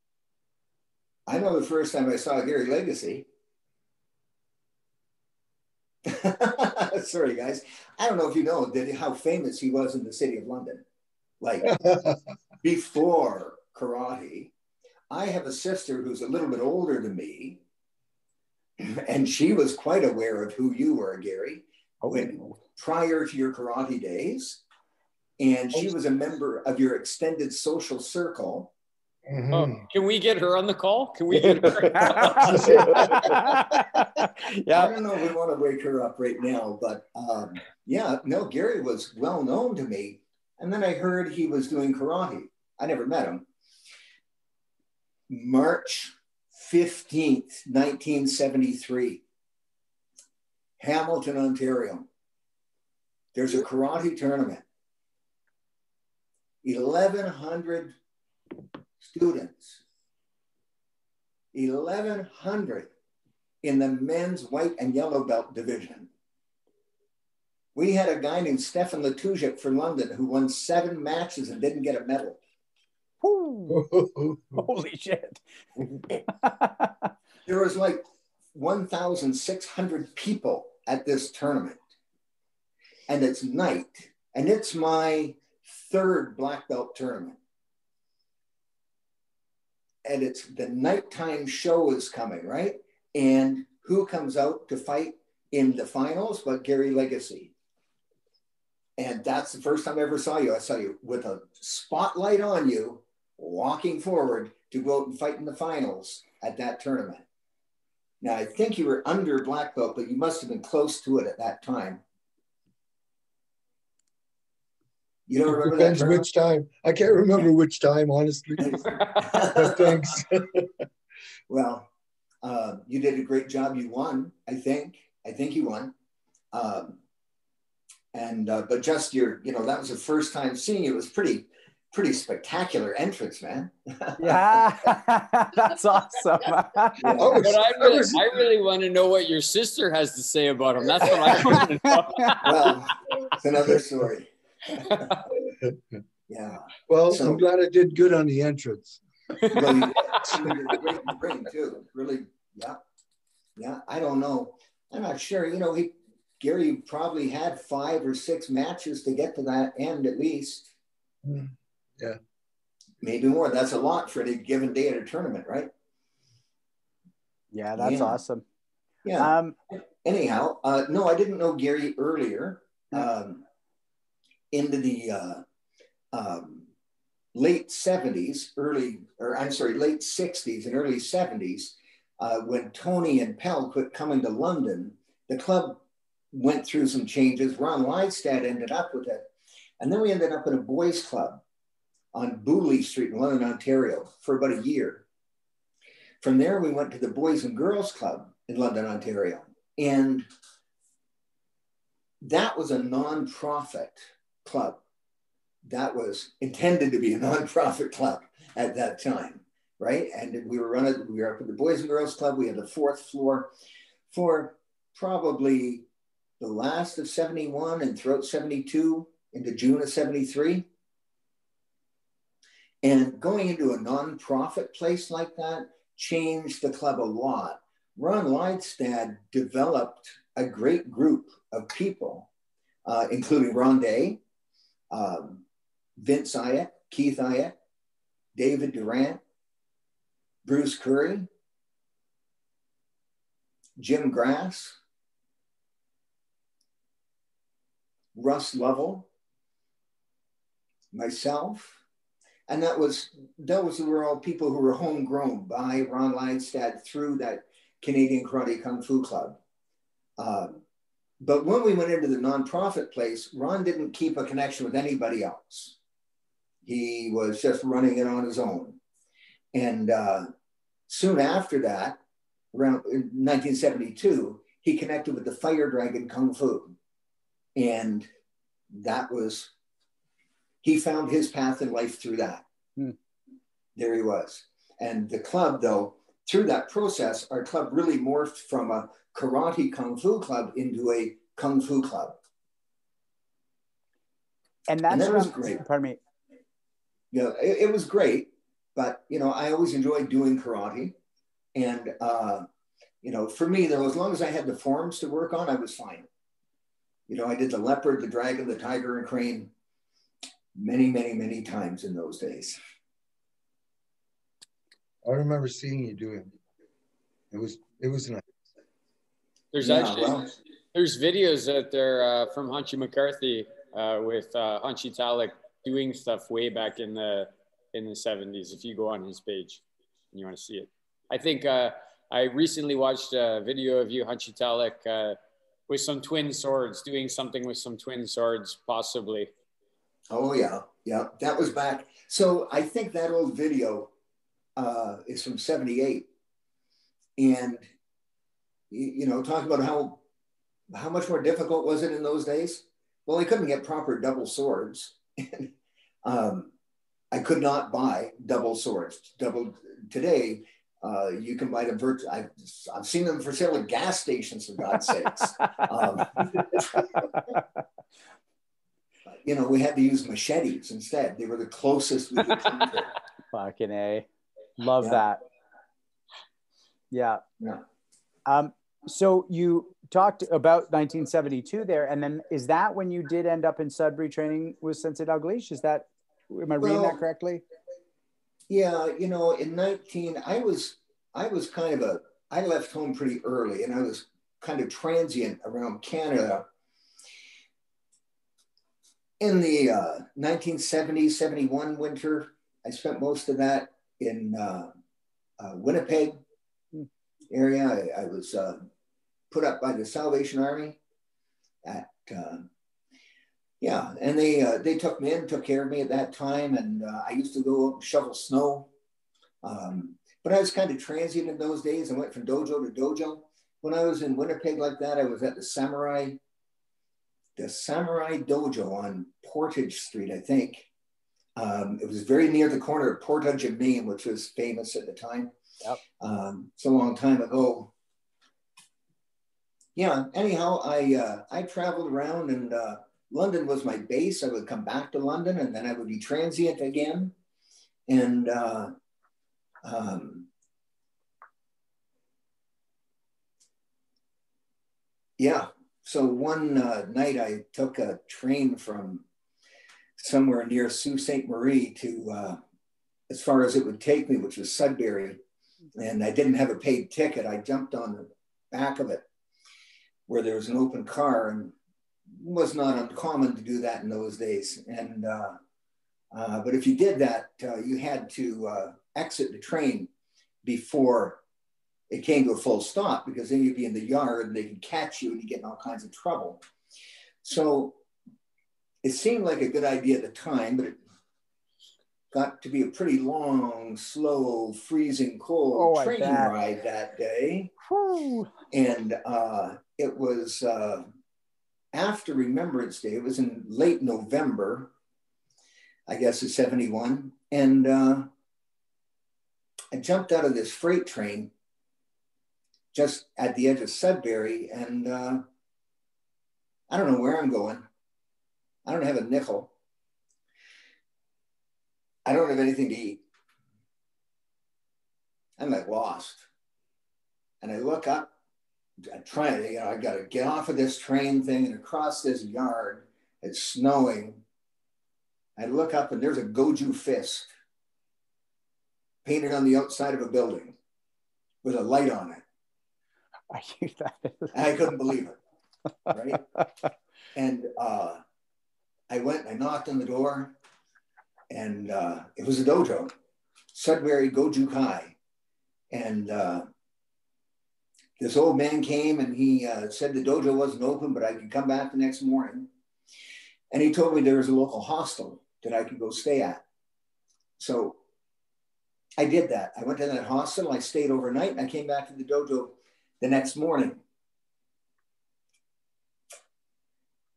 I know the first time I saw Gary Legacy. Sorry, guys. I don't know if you know that how famous he was in the city of London. Like before karate, I have a sister who's a little bit older than me, and she was quite aware of who you were, Gary, oh. when prior to your karate days. And she was a member of your extended social circle.
Mm-hmm. Oh, can we get her on the call? Can we get her?
yeah. I don't know if we want to wake her up right now, but um, yeah, no, Gary was well known to me. And then I heard he was doing karate. I never met him. March 15th, 1973, Hamilton, Ontario. There's a karate tournament. 1,100 students. 1,100 in the men's white and yellow belt division. We had a guy named Stefan Latusic from London who won seven matches and didn't get a medal.
Holy shit.
there was like 1,600 people at this tournament. And it's night. And it's my third black belt tournament. And it's the nighttime show is coming, right? And who comes out to fight in the finals but Gary Legacy? And that's the first time I ever saw you. I saw you with a spotlight on you walking forward to go out and fight in the finals at that tournament. Now, I think you were under black belt, but you must have been close to it at that time.
You don't remember Depends that? which time. I can't remember which time, honestly. thanks.
well, uh, you did a great job. You won, I think. I think you won. Um, and uh, but just your, you know, that was the first time seeing you. It was pretty pretty spectacular entrance, man.
yeah, that's awesome. yeah. But
I really, I really want to know what your sister has to say about him. That's what I want to know.
well, it's another story. yeah.
Well, so, I'm glad I did good on the entrance. Well, you
did ring too. Really, yeah, yeah. I don't know. I'm not sure. You know, he Gary probably had five or six matches to get to that end at least.
Mm. Yeah.
Maybe more. That's a lot for any given day at a tournament, right?
Yeah, that's yeah. awesome.
Yeah. Um, Anyhow, uh, no, I didn't know Gary earlier. Um, into the uh, um, late 70s, early, or I'm sorry, late 60s and early 70s, uh, when Tony and Pell quit coming to London, the club went through some changes. Ron Lydstad ended up with it. And then we ended up in a boys' club on Booley Street in London, Ontario for about a year. From there, we went to the Boys and Girls Club in London, Ontario. And that was a nonprofit club. That was intended to be a nonprofit club at that time, right? And we were running, we were up at the Boys and Girls Club. We had the fourth floor for probably the last of 71 and throughout 72 into June of 73. And going into a nonprofit place like that changed the club a lot. Ron Lydstad developed a great group of people, uh, including Ron Day, um, Vince Iyer, Keith Iyer, David Durant, Bruce Curry, Jim Grass, Russ Lovell, myself, and that was those were all people who were homegrown by Ron Leinstad through that Canadian Karate Kung Fu Club. Um, but when we went into the nonprofit place, Ron didn't keep a connection with anybody else. He was just running it on his own. And uh, soon after that, around 1972, he connected with the Fire Dragon Kung Fu. And that was, he found his path in life through that. Hmm. There he was. And the club, though, through that process, our club really morphed from a karate kung fu club into a kung fu club.
And that's and that was great. Pardon me.
You know, it, it, was great, but you know, I always enjoyed doing karate, and uh, you know, for me, though, as long as I had the forms to work on, I was fine. You know, I did the leopard, the dragon, the tiger, and crane many, many, many times in those days.
I remember seeing you doing. It It was it was nice.
There's yeah, actually well, there's videos out there uh, from Hanshi McCarthy uh, with uh, Hanshi Tallack doing stuff way back in the in the 70s. If you go on his page and you want to see it, I think uh, I recently watched a video of you, Hanshi Tallack uh, with some twin swords, doing something with some twin swords, possibly.
Oh yeah, yeah, that was back. So I think that old video uh, is from '78, and you know, talk about how how much more difficult was it in those days? Well, I couldn't get proper double swords. um, I could not buy double swords. Double today, uh, you can buy them. Virt- I've, I've seen them for sale at gas stations, for God's sakes. Um, you know, we had to use machetes instead. They were the closest we could come to.
Fucking a, love yeah. that. Yeah.
Yeah.
Um, so you talked about 1972 there, and then is that when you did end up in Sudbury training with Sensei Dalglish? Is that am I reading that correctly?
Yeah, you know, in 19, I was I was kind of a I left home pretty early, and I was kind of transient around Canada. In the uh, 1970 71 winter, I spent most of that in uh, uh, Winnipeg hmm. area. I, I was uh, put up by the Salvation Army at, uh, yeah, and they, uh, they took me in, took care of me at that time. And uh, I used to go shovel snow. Um, but I was kind of transient in those days. I went from dojo to dojo. When I was in Winnipeg like that, I was at the Samurai, the Samurai Dojo on Portage Street, I think. Um, it was very near the corner of Portage and Main, which was famous at the time. Yep. Um, it's a long time ago yeah, anyhow, I uh, I traveled around and uh, London was my base. I would come back to London and then I would be transient again. And uh, um, yeah, so one uh, night I took a train from somewhere near Sault Ste. Marie to uh, as far as it would take me, which was Sudbury. And I didn't have a paid ticket. I jumped on the back of it where there was an open car and was not uncommon to do that in those days. And uh, uh, but if you did that, uh, you had to uh, exit the train before it came to a full stop because then you'd be in the yard and they could catch you and you get in all kinds of trouble. So it seemed like a good idea at the time, but it got to be a pretty long, slow, freezing cold oh, train ride that day. Whew. And uh, it was uh, after Remembrance Day. It was in late November, I guess, of 71. And uh, I jumped out of this freight train just at the edge of Sudbury. And uh, I don't know where I'm going. I don't have a nickel. I don't have anything to eat. I'm like lost. And I look up, I try to, you know, I got to get off of this train thing and across this yard. It's snowing. I look up and there's a Goju fist painted on the outside of a building with a light on it.
I knew that.
And I couldn't believe it. Right. and uh, I went, I knocked on the door, and uh, it was a dojo, Sudbury Goju Kai. And uh, this old man came and he uh, said the dojo wasn't open, but I could come back the next morning. And he told me there was a local hostel that I could go stay at. So I did that. I went to that hostel, I stayed overnight, and I came back to the dojo the next morning.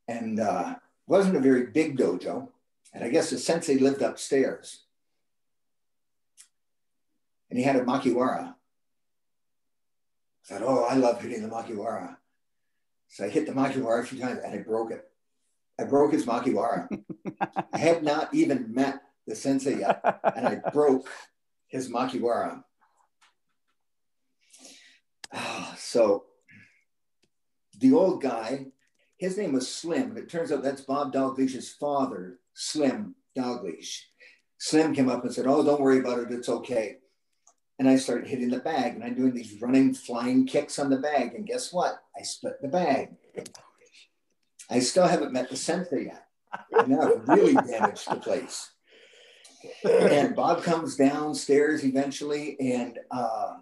And uh, wasn't a very big dojo. And I guess the sensei lived upstairs. And he had a makiwara. I said, Oh, I love hitting the makiwara. So I hit the makiwara a few times and I broke it. I broke his makiwara. I had not even met the sensei yet, and I broke his makiwara. Ah, so the old guy, his name was Slim. It turns out that's Bob Dalglish's father, Slim Dalglish. Slim came up and said, Oh, don't worry about it. It's okay. And I started hitting the bag and I'm doing these running, flying kicks on the bag. And guess what? I split the bag. I still haven't met the sensei yet. And I've really damaged the place. And Bob comes downstairs eventually and uh,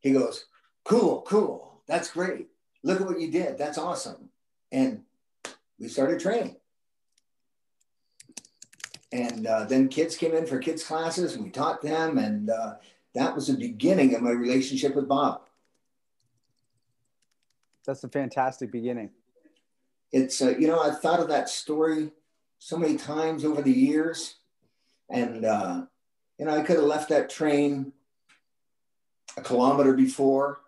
he goes, Cool, cool. That's great. Look at what you did. That's awesome. And we started training. And uh, then kids came in for kids' classes and we taught them. And uh, that was the beginning of my relationship with Bob.
That's a fantastic beginning
it's uh, you know I've thought of that story so many times over the years, and uh, you know I could have left that train a kilometer before,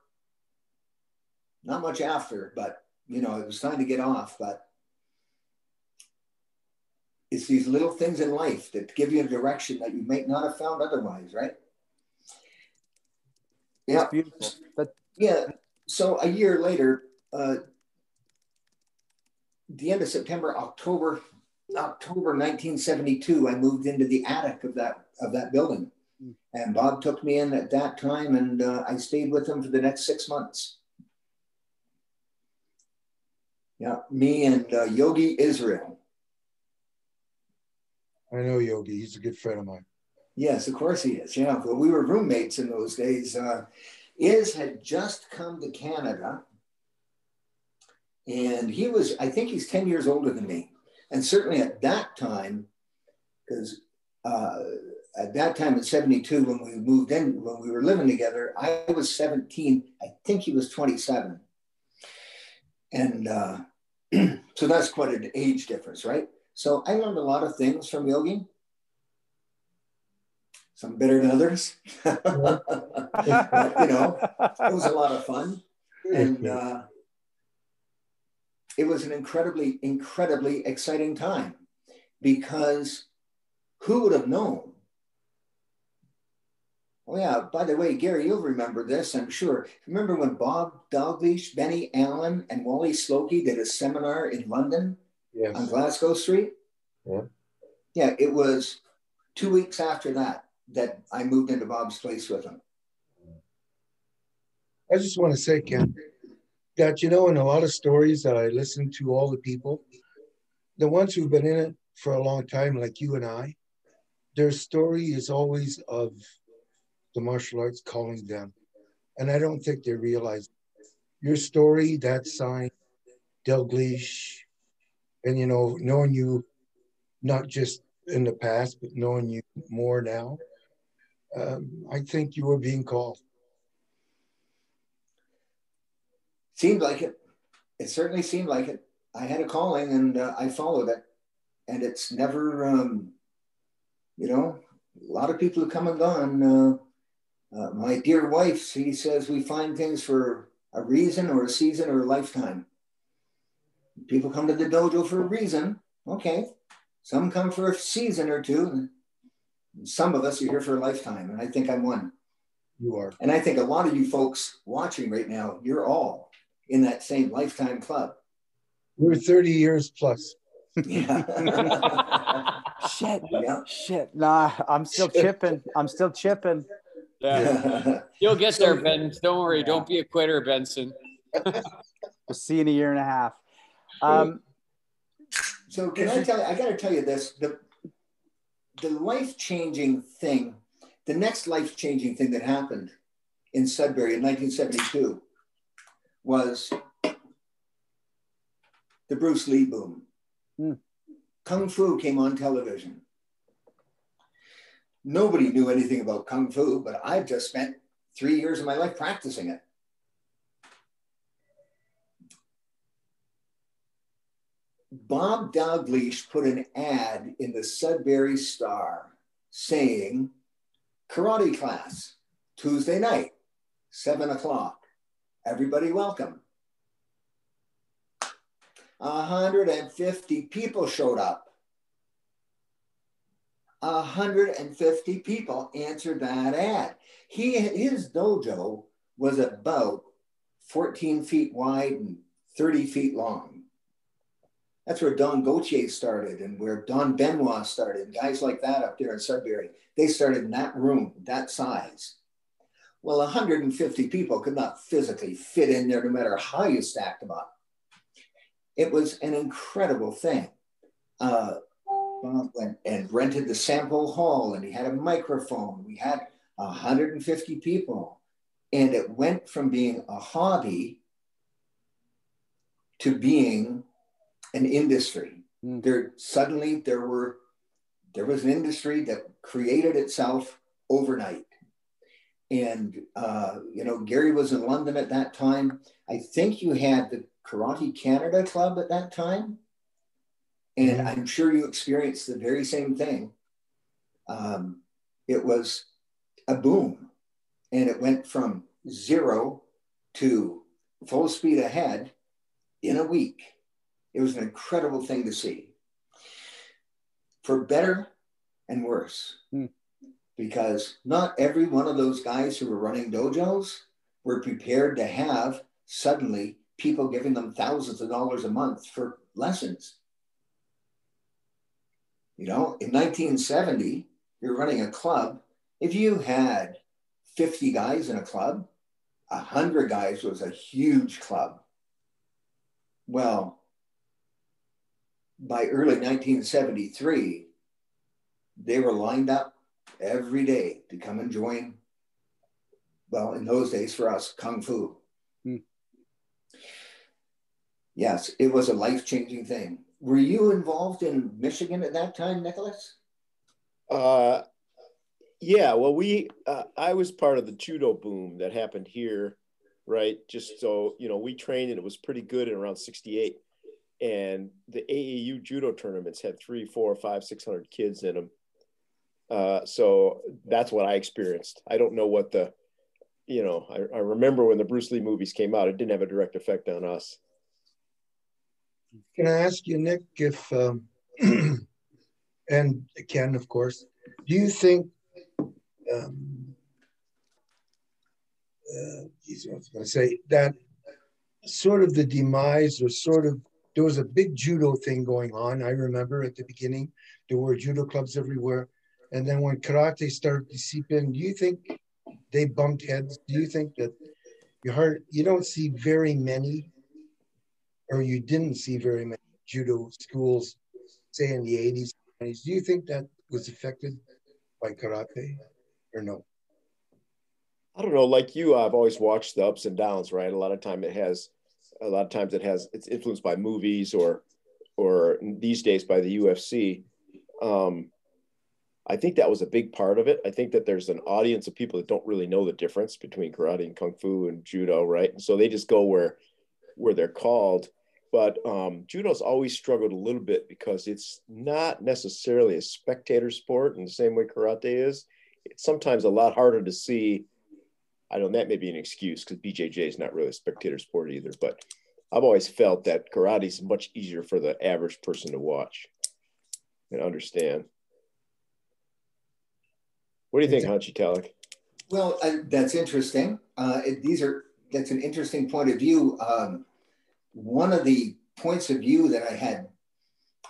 not much after, but you know it was time to get off. But it's these little things in life that give you a direction that you might not have found otherwise, right? Yeah, beautiful. But yeah, so a year later. Uh, the end of September, October, October 1972, I moved into the attic of that of that building, mm. and Bob took me in at that time, and uh, I stayed with him for the next six months. Yeah, me and uh, Yogi Israel.
I know Yogi. He's a good friend of mine.
Yes, of course he is. Yeah, but we were roommates in those days. Uh, Iz had just come to Canada and he was, I think he's 10 years older than me. And certainly at that time, because uh, at that time in 72, when we moved in, when we were living together, I was 17. I think he was 27. And uh, so that's quite an age difference, right? So I learned a lot of things from Yogi. Some better than others. but, you know, it was a lot of fun. And uh, it was an incredibly, incredibly exciting time because who would have known? Oh, yeah, by the way, Gary, you'll remember this, I'm sure. Remember when Bob Dalglish, Benny Allen, and Wally Slocki did a seminar in London yes. on Glasgow Street?
Yeah.
Yeah, it was two weeks after that that I moved into Bob's place with him.
I just want to say, Ken, that you know in a lot of stories that I listen to all the people, the ones who've been in it for a long time, like you and I, their story is always of the martial arts calling them. And I don't think they realize your story, that sign, Dalglish, and you know, knowing you not just in the past, but knowing you more now, um, I think you were being called.
Seemed like it. It certainly seemed like it. I had a calling and uh, I followed it. And it's never, um, you know, a lot of people have come and gone. Uh, uh, my dear wife, she says we find things for a reason or a season or a lifetime. People come to the dojo for a reason. Okay. Some come for a season or two. Some of us are here for a lifetime. And I think I'm one.
You are.
And I think a lot of you folks watching right now, you're all in that same lifetime club.
We're 30 years plus.
yeah.
shit, yeah. shit. Nah, I'm still chipping. I'm still chipping.
Yeah. You'll get there, Ben. Don't worry. Yeah. Don't be a quitter, Benson.
we'll see you in a year and a half. Um,
so can I tell you, I got to tell you this, the, the life-changing thing, the next life-changing thing that happened in Sudbury in 1972 was the Bruce Lee boom. Mm. Kung Fu came on television. Nobody knew anything about Kung Fu, but I've just spent three years of my life practicing it. Bob Dalgleish put an ad in the Sudbury Star saying, karate class, Tuesday night, seven o'clock. Everybody welcome. 150 people showed up. 150 people answered that ad. He, his dojo was about 14 feet wide and 30 feet long. That's where Don Gauthier started and where Don Benoit started, guys like that up there in Sudbury. They started in that room, that size. Well, 150 people could not physically fit in there no matter how you stacked them up. It was an incredible thing. Uh, went and rented the sample hall and he had a microphone. We had 150 people. And it went from being a hobby to being an industry. Mm. There suddenly there were there was an industry that created itself overnight. And uh, you know, Gary was in London at that time. I think you had the Karate Canada Club at that time. And mm-hmm. I'm sure you experienced the very same thing. Um, it was a boom. And it went from zero to full speed ahead in a week. It was an incredible thing to see. For better and worse. Mm. Because not every one of those guys who were running dojos were prepared to have suddenly people giving them thousands of dollars a month for lessons. You know, in 1970, you're running a club. If you had 50 guys in a club, 100 guys was a huge club. Well, by early 1973, they were lined up every day to come and join, well, in those days for us, Kung Fu. Hmm. Yes, it was a life changing thing. Were you involved in Michigan at that time, Nicklaus?
Uh, yeah, well, we, uh, I was part of the judo boom that happened here, right? Just so, you know, we trained and it was pretty good in around 68. And the AAU judo tournaments had three, four, five, six hundred kids in them. Uh, so that's what I experienced. I don't know what the, you know, I, I remember when the Bruce Lee movies came out, it didn't have a direct effect on us.
Can I ask you, Nick, if, um, and Ken, of course, do you think, um, uh, I was going to say that sort of the demise or sort of, there was a big judo thing going on. I remember at the beginning, there were judo clubs everywhere. And then when karate started to seep in, do you think they bumped heads? Do you think that you heard, you don't see very many or you didn't see very many judo schools, say in the 80s, 90s. Do you think that was affected by karate or no?
I don't know. Like you, I've always watched the ups and downs, right? A lot of time it has, a lot of times it has, it's influenced by movies or, or these days by the UFC. Um, I think that was a big part of it. I think that there's an audience of people that don't really know the difference between karate and kung fu and judo, right? And so they just go where where they're called. But um, judo's always struggled a little bit because it's not necessarily a spectator sport in the same way karate is. It's sometimes a lot harder to see. I don't. That may be an excuse because BJJ is not really a spectator sport either. But I've always felt that karate is much easier for the average person to watch and understand. What do you think, Hanshi Tallack?
Well, uh, that's interesting. Uh, it, these are that's an interesting point of view. Um, one of the points of view that I had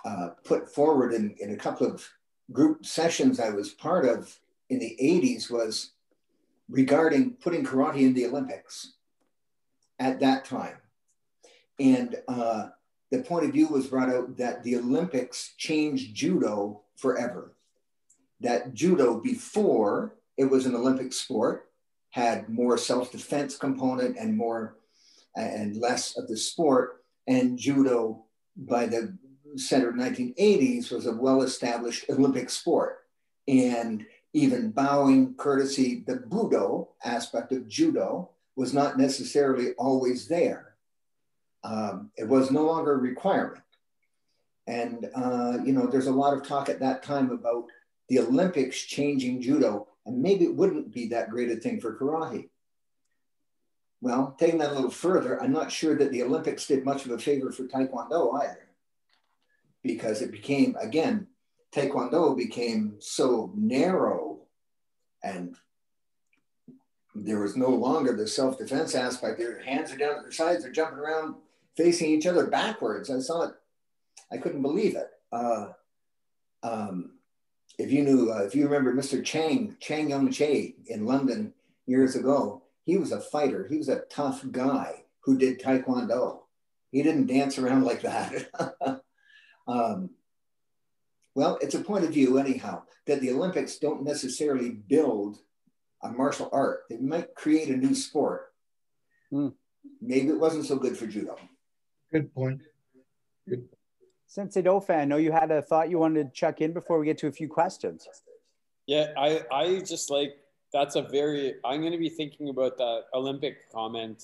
uh, put forward in, in a couple of group sessions I was part of in the 80s was regarding putting karate in the Olympics at that time. And uh, the point of view was brought out that the Olympics changed judo forever. That judo, before it was an Olympic sport, had more self-defense component and more and less of the sport. And judo, by the center of 1980s, was a well-established Olympic sport. And even bowing, courtesy, the budo aspect of judo was not necessarily always there. Um, it was no longer a requirement. And, uh, you know, there's a lot of talk at that time about the Olympics changing judo, and maybe it wouldn't be that great a thing for karate. Well, taking that a little further, I'm not sure that the Olympics did much of a favor for Taekwondo either, because it became, again, Taekwondo became so narrow and there was no longer the self defense aspect. Their hands are down at their sides, they're jumping around facing each other backwards. I saw it, I couldn't believe it. Uh, um, if you knew, uh, if you remember Mr. Chang, Chang Young Che in London years ago, he was a fighter. He was a tough guy who did Taekwondo. He didn't dance around like that. um, well, it's a point of view, anyhow, that the Olympics don't necessarily build a martial art. They might create a new sport. Hmm. Maybe it wasn't so good for judo.
Good point. Good.
Sensei Dauphin, I know you had a thought you wanted to check in before we get to a few questions.
Yeah, I, I just like that's a very I'm going to be thinking about that Olympic comment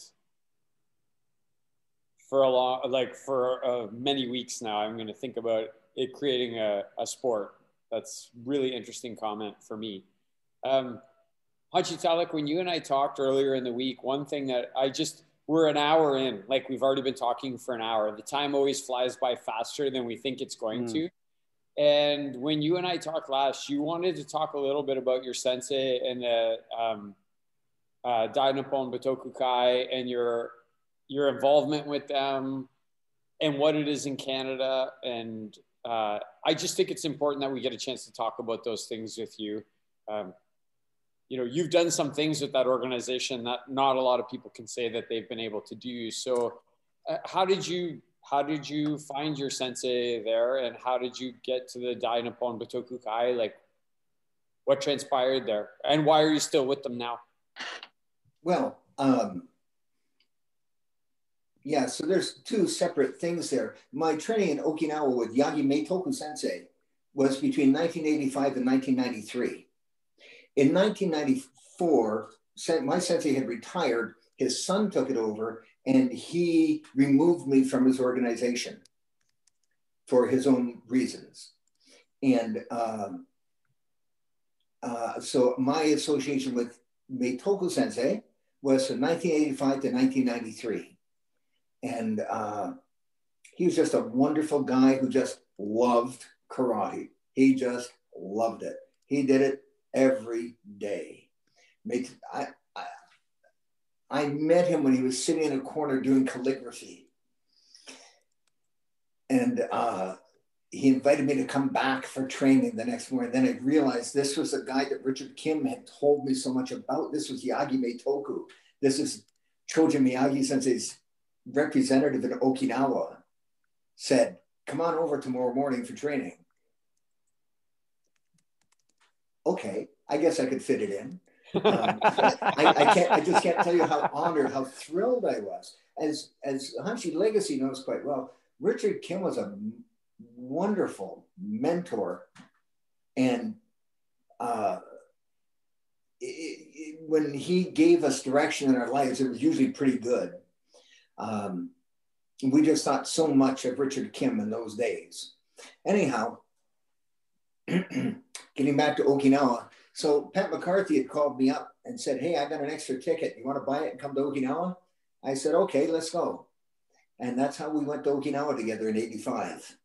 for a long like for uh, many weeks now. I'm going to think about it creating a, a sport. That's really interesting comment for me. Um, Hanshi Tallack, when you and I talked earlier in the week, one thing that I just we're an hour in, like we've already been talking for an hour. The time always flies by faster than we think it's going mm. to. And when you and I talked last, you wanted to talk a little bit about your sensei and the um, uh, Dai Nippon Butokukai and your your involvement with them and what it is in Canada. And uh, I just think it's important that we get a chance to talk about those things with you. Um, you know you've done some things with that organization that not a lot of people can say that they've been able to do. So uh, how did you how did you find your sensei there? And how did you get to the Dai Nippon Butokukai like what transpired there? And why are you still with them now?
Well um, yeah so there's two separate things there my training in okinawa with yagi meitoku sensei was between 1985 and 1993 in 1994, my sensei had retired. His son took it over, and he removed me from his organization for his own reasons. And um, uh, so my association with Meitoku Sensei was from 1985 to 1993. And uh, he was just a wonderful guy who just loved karate. He just loved it. He did it every day. I, I, I met him when he was sitting in a corner doing calligraphy. And uh, he invited me to come back for training the next morning. Then I realized this was a guy that Richard Kim had told me so much about. This was Yagi Meitoku. This is Chojun Miyagi Sensei's representative in Okinawa. Said, come on over tomorrow morning for training okay, I guess I could fit it in. Um, I, I, can't, I just can't tell you how honored, how thrilled I was. As, as Hanshi Legacy knows quite well, Richard Kim was a wonderful mentor. And uh, it, it, when he gave us direction in our lives, it was usually pretty good. Um, we just thought so much of Richard Kim in those days. Anyhow, getting back to Okinawa. So Pat McCarthy had called me up and said, Hey, I got an extra ticket. You want to buy it and come to Okinawa? I said, Okay, let's go. And that's how we went to Okinawa together in 85.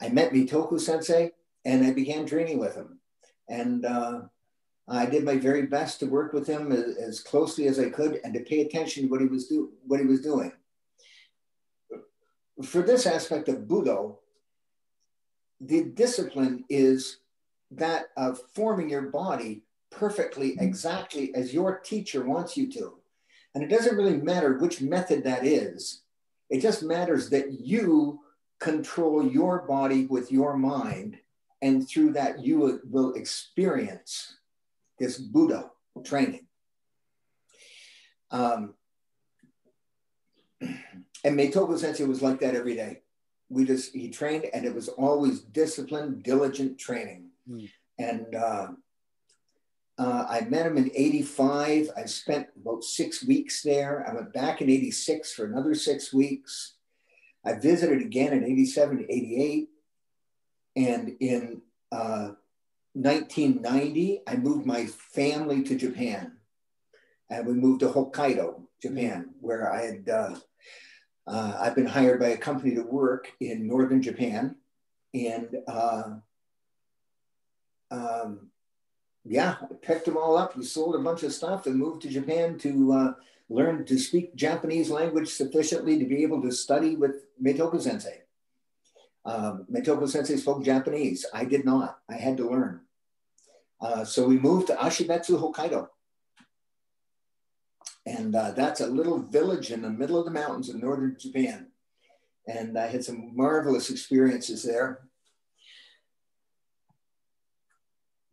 I met Meitoku sensei and I began training with him. And uh, I did my very best to work with him as, as, closely as I could and to pay attention to what he was, do, what he was doing. For this aspect of Budo, the discipline is that of forming your body perfectly, exactly as your teacher wants you to. And it doesn't really matter which method that is. It just matters that you control your body with your mind. And through that, you will experience this Buddha training. Um, and Meitoku Sensei was like that every day. We just, he trained and it was always disciplined, diligent training. Mm. And uh, uh, I met him in 85. I spent about six weeks there. I went back in 86 for another six weeks. I visited again in 87 to 88. And in uh, 1990, I moved my family to Japan. And we moved to Hokkaido, Japan, where I had, uh, uh, I've been hired by a company to work in Northern Japan. And uh, um, yeah, I picked them all up. We sold a bunch of stuff and moved to Japan to uh, learn to speak Japanese language sufficiently to be able to study with Meitoku Sensei. Um, Sensei spoke Japanese. I did not. I had to learn. Uh, so we moved to Ashibetsu, Hokkaido. And uh, that's a little village in the middle of the mountains in northern Japan. And I had some marvelous experiences there.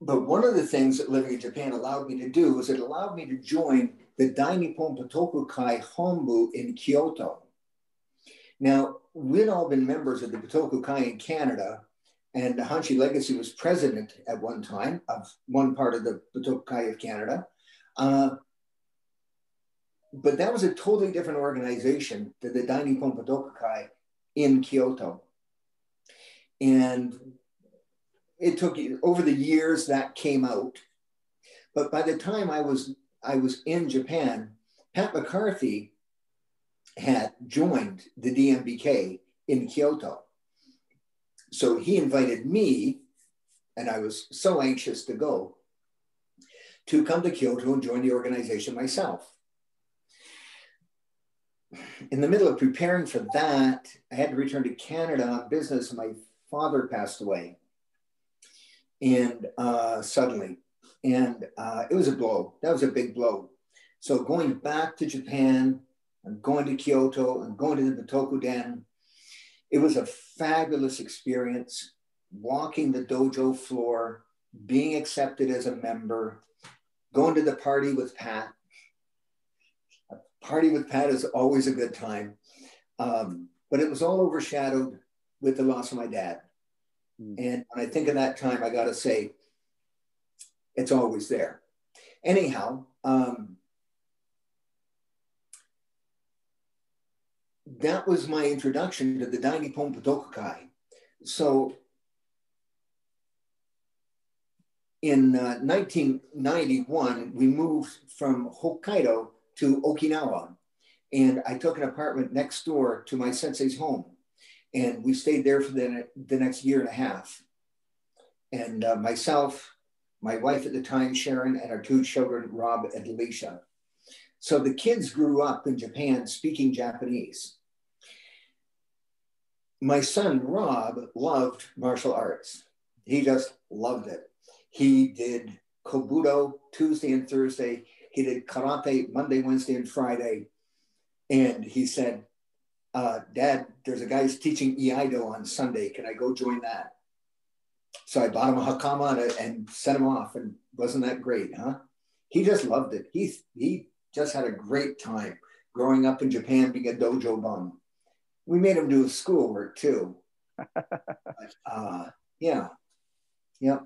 But one of the things that living in Japan allowed me to do was it allowed me to join the Dainippon Butoku Kai Honbu in Kyoto. Now, we'd all been members of the Butoku Kai in Canada, and Hanshi Legacy was president at one time of one part of the Butoku Kai of Canada. Uh, but that was a totally different organization than the Dainippon Kai in Kyoto. And it took over the years that came out. But by the time I was I was in Japan, Pat McCarthy had joined the DNBK in Kyoto. So he invited me, and I was so anxious to go, to come to Kyoto and join the organization myself. In the middle of preparing for that, I had to return to Canada on business, and my father passed away and uh, suddenly, and uh, it was a blow. That was a big blow. So going back to Japan and going to Kyoto and going to the Butoku-den, it was a fabulous experience. Walking the dojo floor, being accepted as a member, going to the party with Pat. A party with Pat is always a good time, um, but it was all overshadowed with the loss of my dad. Mm. And when I think of that time, I got to say, it's always there. Anyhow, um, that was my introduction to the Dainippon Butoku Kai. So in uh, 1991, we moved from Hokkaido to Okinawa. And I took an apartment next door to my sensei's home and we stayed there for the, the next year and a half. And uh, myself, my wife at the time, Sharon, and our two children, Rob and Alicia. So the kids grew up in Japan speaking Japanese. My son, Rob, loved martial arts. He just loved it. He did Kobudo Tuesday and Thursday. He did karate Monday, Wednesday, and Friday. And he said, uh, Dad, there's a guy who's teaching Iaido on Sunday. Can I go join that? So I bought him a hakama and sent him off. And wasn't that great, huh? He just loved it. He, he just had a great time growing up in Japan, being a dojo bum. We made him do his schoolwork too. but, uh, yeah, yeah.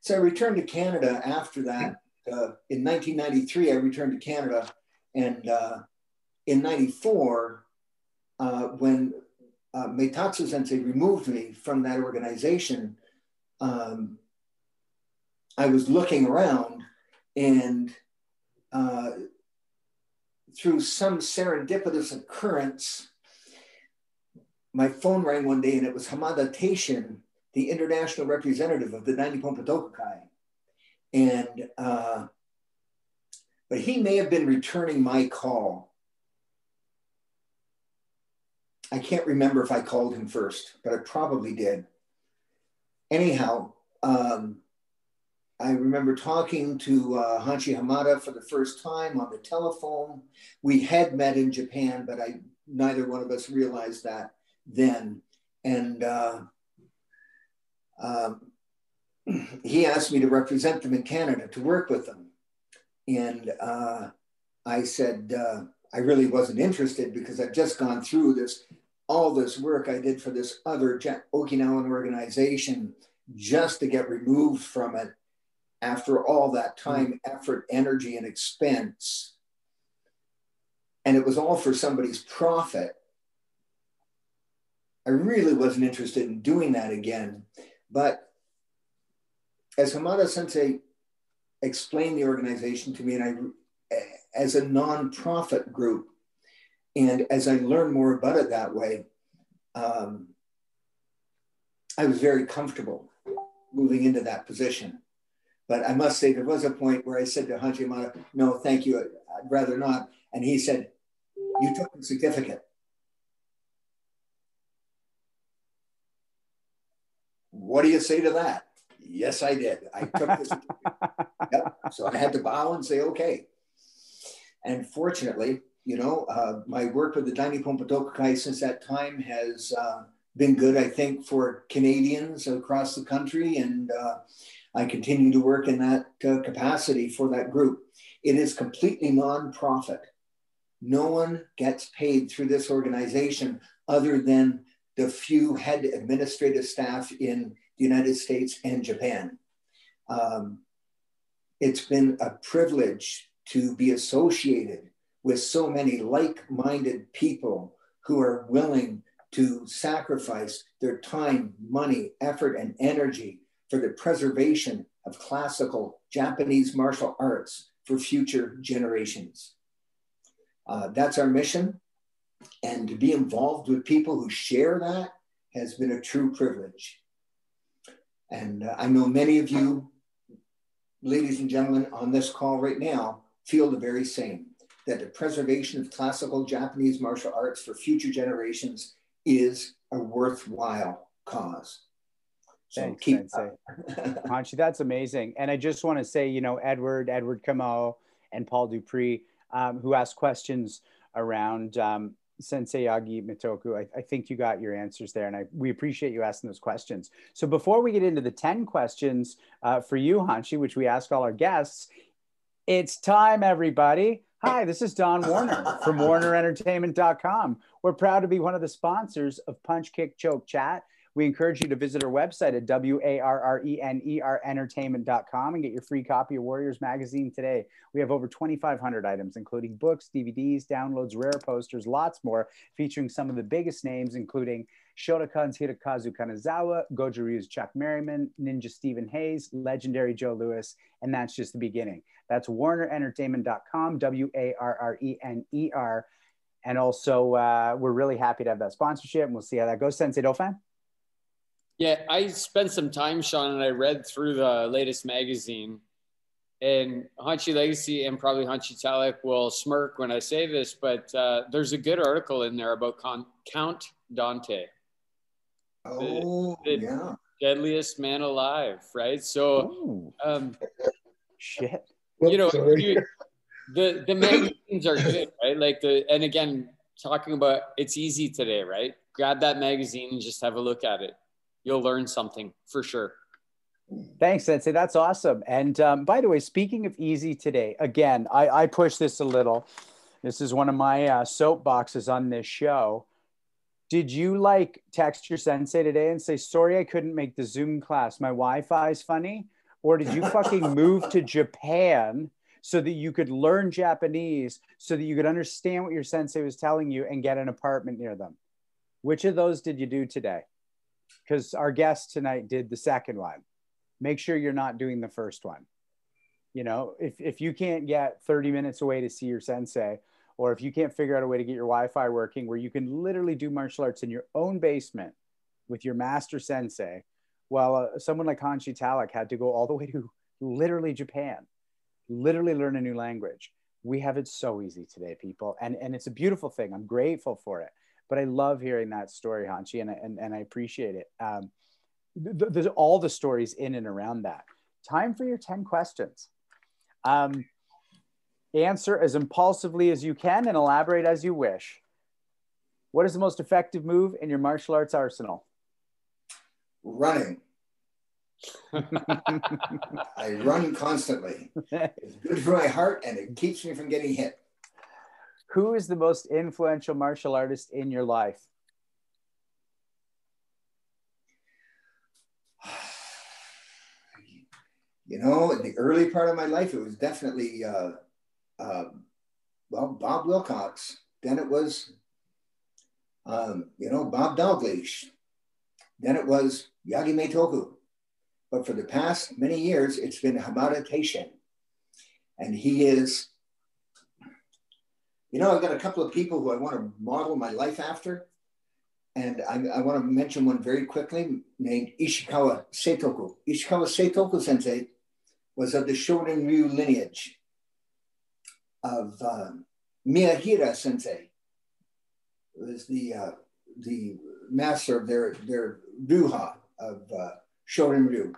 So I returned to Canada after that. Uh, in 1993, I returned to Canada. And uh, in 94, uh, when uh, Meitatsu Sensei removed me from that organization, um, I was looking around and uh, through some serendipitous occurrence, my phone rang one day and it was Hamada Taishin, the international representative of the Dainippon Butoku Kai. And, uh, but he may have been returning my call I can't remember if I called him first, but I probably did. Anyhow, um, I remember talking to uh, Hanshi Hamada for the first time on the telephone. We had met in Japan, but I neither one of us realized that then. And uh, um, he asked me to represent them in Canada to work with them. And uh, I said, uh, I really wasn't interested because I've just gone through this, all this work I did for this other Okinawan organization just to get removed from it after all that time, effort, energy, and expense. And it was all for somebody's profit. I really wasn't interested in doing that again. But as Hamada Sensei explained the organization to me, and I, as a nonprofit group, and as I learned more about it that way, um, I was very comfortable moving into that position. But I must say, there was a point where I said to Hanshi Hamada, no, thank you, I'd rather not. And he said, you took the certificate. What do you say to that? Yes, I did. I took this. yep. So I had to bow and say, okay. And fortunately, you know, uh, my work with the Dainippon Butoku Kai since that time has uh, been good, I think, for Canadians across the country. And uh, I continue to work in that uh, capacity for that group. It is completely nonprofit. No one gets paid through this organization other than the few head administrative staff in United States and Japan. Um, it's been a privilege to be associated with so many like minded people who are willing to sacrifice their time, money, effort, and energy for the preservation of classical Japanese martial arts for future generations. Uh, that's our mission. And to be involved with people who share that has been a true privilege. And uh, I know many of you, ladies and gentlemen, on this call right now feel the very same that the preservation of classical Japanese martial arts for future generations is a worthwhile cause.
So Thanks, keep Hanshi, that's amazing. And I just want to say, you know, Edward, Edward Kamau, and Paul Dupree, um, who asked questions around um, Sensei Yagi Meitoku, I, I, think you got your answers there, and I, we appreciate you asking those questions. So before we get into the 10 questions uh, for you, Hanshi, which we ask all our guests, it's time, everybody. Hi, this is Don Warrener from WarrenerEntertainment.com. We're proud to be one of the sponsors of Punch Kick Choke Chat. We encourage you to visit our website at W-A-R-R-E-N-E-R entertainment.com and get your free copy of Warriors Magazine today. We have over 2,500 items, including books, DVDs, downloads, rare posters, lots more, featuring some of the biggest names, including Shotokan's Hirokazu Kanazawa, Goju Ryu's Chuck Merriman, Ninja Stephen Hayes, legendary Joe Lewis, and that's just the beginning. That's warrenerentertainment.com, W A R R E N E R. And also, uh, we're really happy to have that sponsorship, and we'll see how that goes. Sensei Dauphin?
Yeah, I spent some time, Sean, and I read through the latest magazine. And Hanshi Legacy and probably Hanshi Tallack will smirk when I say this, but uh, there's a good article in there about Con- Count Dante.
Oh, the, the yeah.
Deadliest man alive, right? So, um,
shit.
You know, you, the the magazines are good, right? Like the and again, talking about it's easy today, right? Grab that magazine and just have a look at it you'll learn something for sure.
Thanks, Sensei. That's awesome. And um, by the way, speaking of easy today, again, I, I push this a little. This is one of my uh, soapboxes on this show. Did you like text your sensei today and say, sorry, I couldn't make the Zoom class. My Wi Fi is funny? Or did you fucking move to Japan so that you could learn Japanese, so that you could understand what your sensei was telling you and get an apartment near them? Which of those did you do today? Because our guest tonight did the second one. Make sure you're not doing the first one. You know, if, if you can't get 30 minutes away to see your sensei, or if you can't figure out a way to get your Wi Fi working where you can literally do martial arts in your own basement with your master sensei, well, uh, someone like Hanshi Tallack had to go all the way to literally Japan, literally learn a new language. We have it so easy today, people. And, and it's a beautiful thing. I'm grateful for it but I love hearing that story, Hanshi, and, and, and I appreciate it. Um, th- there's all the stories in and around that. time for your 10 questions. Um, answer as impulsively as you can and elaborate as you wish. What is the most effective move in your martial arts arsenal?
Running. I run constantly. It's good for my heart and it keeps me from getting hit.
Who is the most influential martial artist in your life?
You know, in the early part of my life, it was definitely, uh, uh, well, Bob Wilcox. Then it was, um, you know, Bob Dalgleish. Then it was Yagi Meitoku. But for the past many years, it's been Hamada Taishin. And he is, you know, I've got a couple of people who I want to model my life after. And I, I want to mention one very quickly named Ishikawa Seitoku. Ishikawa Seitoku sensei was of the Shorin Ryu lineage of uh, Miyahira sensei, was the, uh, the master of their, their Ryuha of uh, Shorin Ryu.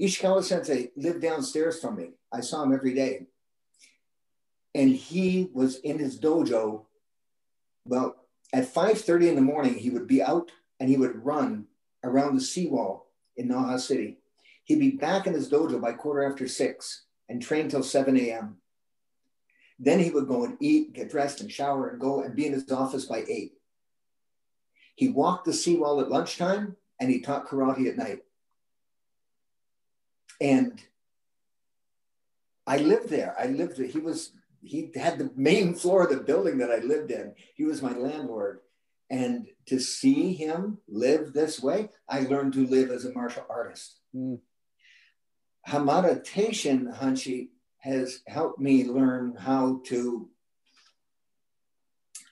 Ishikawa sensei lived downstairs from me. I saw him every day. And he was in his dojo. Well, at 5.30 in the morning, he would be out and he would run around the seawall in Naha City. He'd be back in his dojo by quarter after six and train till 7 a.m. Then he would go and eat, get dressed and shower and go and be in his office by eight. He walked the seawall at lunchtime and he taught karate at night. And I lived there. I lived there. He was, he had the main floor of the building that I lived in. He was my landlord. And to see him live this way, I learned to live as a martial artist. Mm. Hamada Taishin Hanshi has helped me learn how to,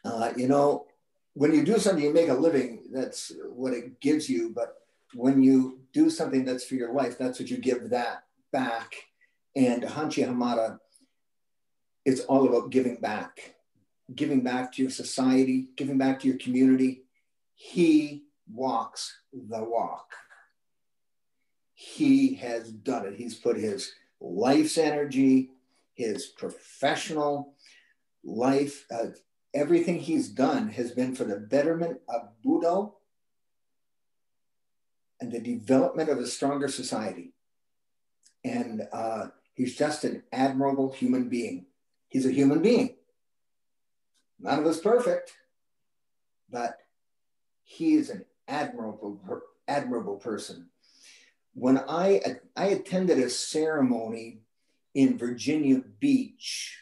uh, you know, when you do something, you make a living, that's what it gives you. But when you do something that's for your life, that's what you give that back. And Hanshi Hamada is all about giving back, giving back to your society, giving back to your community. He walks the walk. He has done it. He's put his life's energy, his professional life, uh, everything he's done has been for the betterment of Budo and the development of a stronger society. And uh, he's just an admirable human being. He's a human being. None of us perfect, but he is an admirable, admirable person. When I, I attended a ceremony in Virginia Beach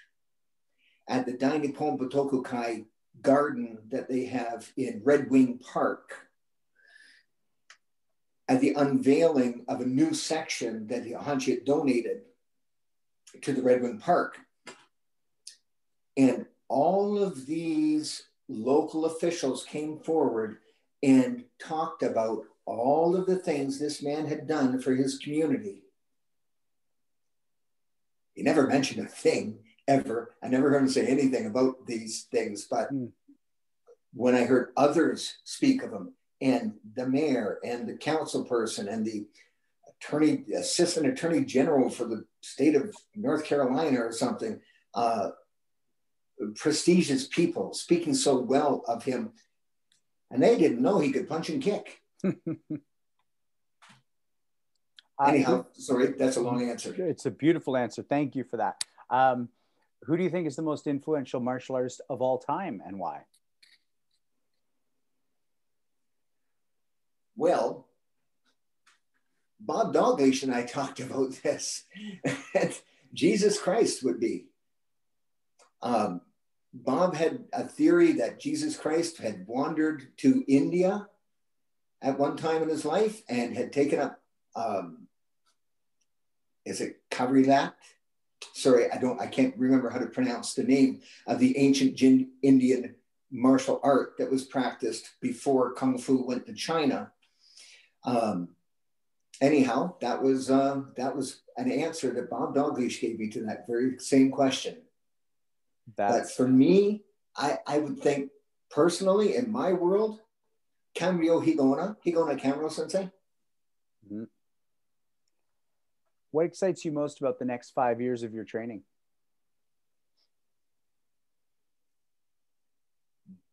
at the Dainippon Butokukai garden that they have in Red Wing Park, at the unveiling of a new section that Hanshi had donated to the Red Wing Park. And all of these local officials came forward and talked about all of the things this man had done for his community. He never mentioned a thing ever. I never heard him say anything about these things, but mm. when I heard others speak of him, and the mayor and the council person and the attorney, assistant attorney general for the state of North Carolina or something, uh, prestigious people speaking so well of him, and they didn't know he could punch and kick. Anyhow, sorry, that's a long answer.
It's a beautiful answer. Thank you for that. Um, who do you think is the most influential martial artist of all time and why?
Well, Bob Dalgleish and I talked about this. Jesus Christ would be. Um, Bob had a theory that Jesus Christ had wandered to India at one time in his life and had taken up, um, is it Kavrilat? Sorry, I don't, I can't remember how to pronounce the name of the ancient Indian martial art that was practiced before Kung Fu went to China. Um, anyhow, that was uh, that was an answer that Bob Dalgleish gave me to that very same question. That's... But for me, I, I would think personally in my world, Kanryo Higaonna, Higaonna Kanryo Sensei. Mm-hmm.
What excites you most about the next five years of your training?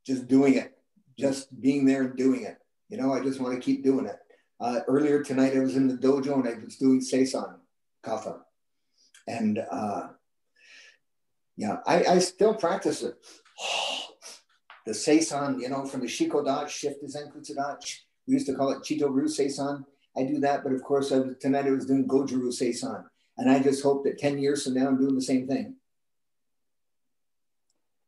Just doing it, just being there and doing it. You know, I just want to keep doing it. Uh, earlier tonight, I was in the dojo and I was doing Seisan Kata. And uh, yeah, I, I still practice it. the Seisan, you know, from the Shiko Dachi, shift to Zenkutsu. We used to call it Chito-Ryu Seisan. I do that, but of course, I tonight I was doing Goju-Ryu Seisan. And I just hope that 10 years from now, I'm doing the same thing.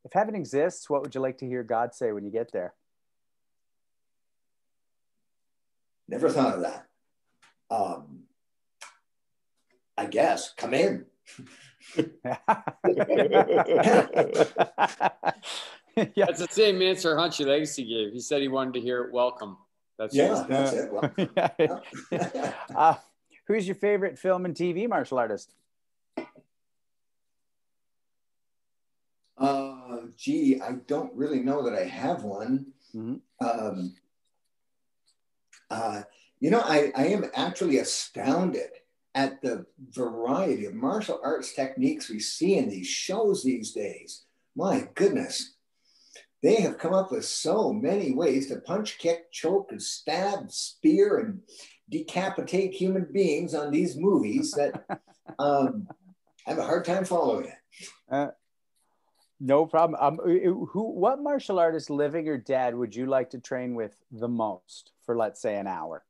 If heaven exists, what would you like to hear God say when you get there?
Never thought of that. Um, I guess, come in.
yeah. That's the same answer Hanshi Legacy gave. He said he wanted to hear it welcome.
That's yeah, that's it. Well,
yeah. uh, who's your favorite film and TV martial artist?
Uh, gee, I don't really know that I have one. Mm-hmm. Um, uh, you know, I, I am actually astounded at the variety of martial arts techniques we see in these shows these days. My goodness, they have come up with so many ways to punch, kick, choke, and stab, spear, and decapitate human beings on these movies that um, I have a hard time following it. Uh,
no problem. Um, who, what martial artist, living or dead, would you like to train with the most for, let's say, an hour?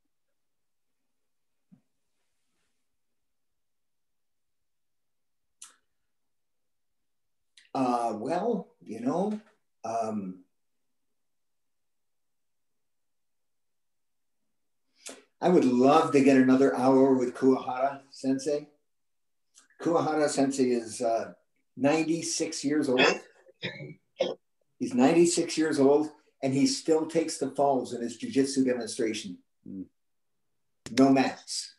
Uh, well, you know, um, I would love to get another hour with Kuwahara Sensei. Kuwahara Sensei is uh, 96 years old. He's 96 years old and he still takes the falls in his jujitsu demonstration. Mm. No mats.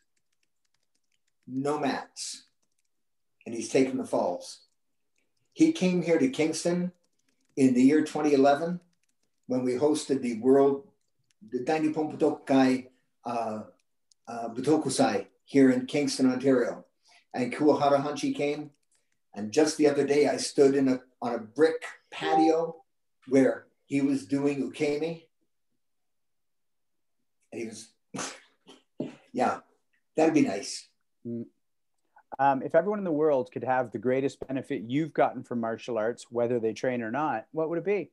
No mats. And he's taking the falls. He came here to Kingston in the year 2011 when we hosted the World the Dainippon Butokai uh, uh, Butokusai here in Kingston, Ontario. And Kuwahara Hanshi came. And just the other day, I stood in a, on a brick patio where he was doing ukemi. And he was, yeah, that'd be nice. Mm.
Um, if everyone in the world could have the greatest benefit you've gotten from martial arts, whether they train or not, what would it be?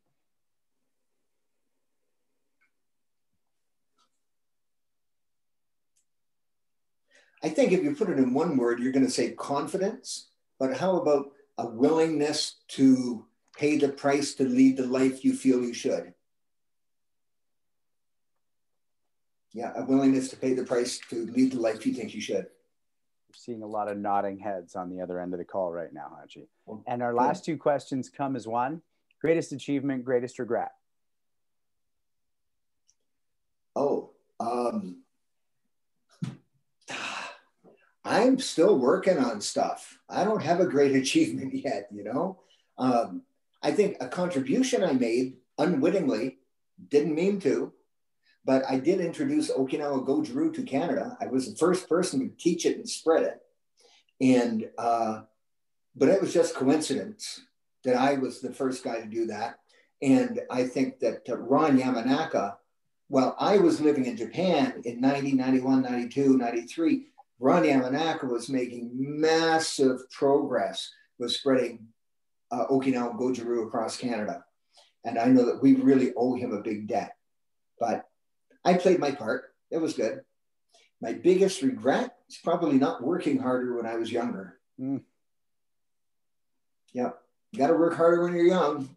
I think if you put it in one word, you're going to say confidence. But how about a willingness to pay the price to lead the life you feel you should? Yeah, a willingness to pay the price to lead the life you think you should
seeing a lot of nodding heads on the other end of the call right now, Hanshi. And our last two questions come as one greatest achievement, greatest regret.
Oh, um, I'm still working on stuff. I don't have a great achievement yet, you know. Um, I think a contribution I made unwittingly, didn't mean to, but I did introduce Okinawa Goju-Ryu to Canada. I was the first person to teach it and spread it. And, uh, but it was just coincidence that I was the first guy to do that. And I think that uh, Ron Yamanaka, while I was living in Japan in 90, 91, 92, 93, Ron Yamanaka was making massive progress with spreading uh, Okinawa Goju-Ryu across Canada. And I know that we really owe him a big debt. But I played my part. It was good. My biggest regret is probably not working harder when I was younger. Mm. Yeah, you got to work harder when you're young.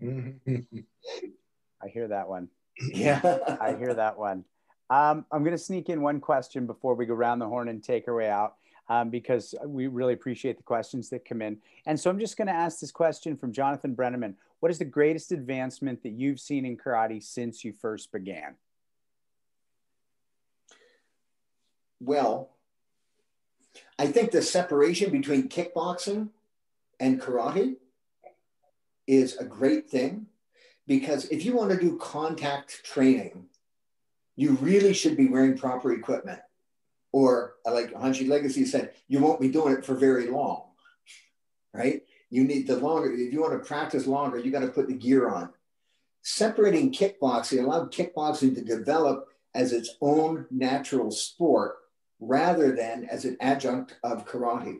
I hear that one.
Yeah,
I hear that one. Um, I'm going to sneak in one question before we go around the horn and take our way out. Um, because we really appreciate the questions that come in. And so I'm just going to ask this question from Jonathan Brenneman. What is the greatest advancement that you've seen in karate since you first began?
Well. I think the separation between kickboxing and karate is a great thing because if you want to do contact training, you really should be wearing proper equipment. Or like Hanshi Legacy said, you won't be doing it for very long, right? You need the longer, if you want to practice longer, you got to put the gear on. Separating kickboxing allowed kickboxing to develop as its own natural sport rather than as an adjunct of karate.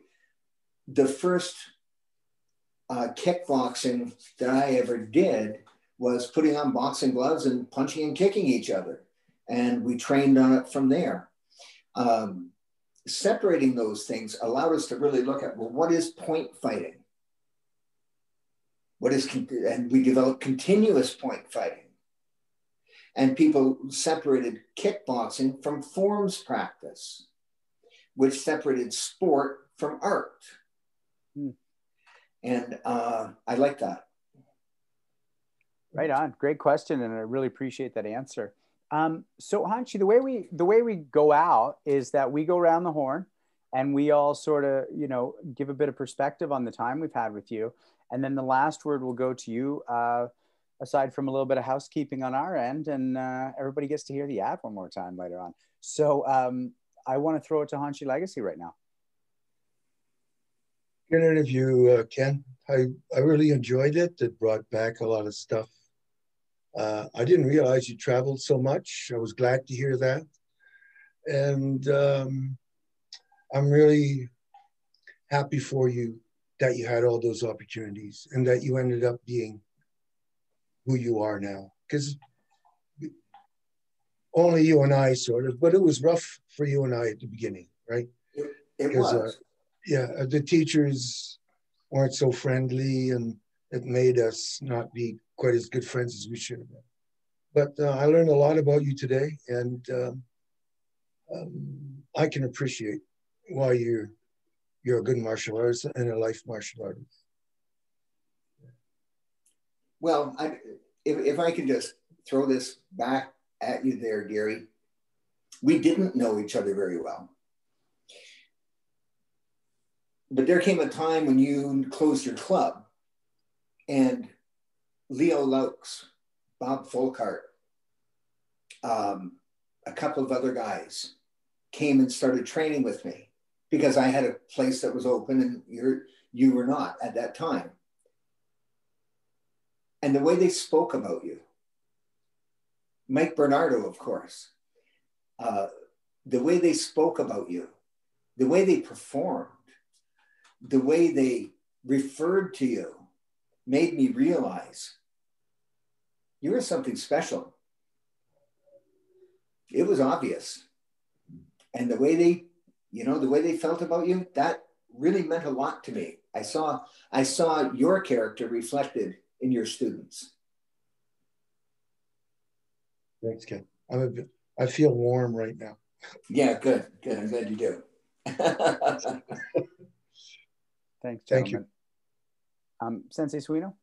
The first uh, kickboxing that I ever did was putting on boxing gloves and punching and kicking each other. And we trained on it from there. Um, separating those things allowed us to really look at well, what is point fighting? What is, and we developed continuous point fighting. And people separated kickboxing from forms practice, which separated sport from art. Hmm. And uh, I like that.
Right on. Great question, and I really appreciate that answer. Um, so Hanshi, the way we the way we go out is that we go around the horn, and we all sort of you know give a bit of perspective on the time we've had with you, and then the last word will go to you. Uh, aside from a little bit of housekeeping on our end, and uh, everybody gets to hear the ad one more time later on. So um, I want to throw it to Hanshi Legacy right now.
Good interview, uh, Ken. I, I really enjoyed it. It brought back a lot of stuff. Uh, I didn't realize you traveled so much. I was glad to hear that. And um, I'm really happy for you that you had all those opportunities and that you ended up being who you are now. Because only you and I sort of, but it was rough for you and I at the beginning, right?
It, it was. Uh,
yeah, uh, the teachers weren't so friendly and it made us not be quite as good friends as we should have been. But uh, I learned a lot about you today and um, um, I can appreciate why you're you're a good martial artist and a life martial artist.
Well, I, if, if I could just throw this back at you there, Gary, we didn't know each other very well. But there came a time when you closed your club and Leo Laux, Bob Folkart, um, a couple of other guys came and started training with me because I had a place that was open and you're, you were not at that time and the way they spoke about you. Mike Bernardo, of course, uh, the way they spoke about you, the way they performed, the way they referred to you made me realize you were something special. It was obvious. And the way they, you know, the way they felt about you, that really meant a lot to me. I saw, I saw your character reflected in your students.
Thanks, Ken. I'm a, I feel warm right now.
Yeah, good, good. I'm glad you do.
Thanks, gentlemen. Thank you. Um, Sensei Suino?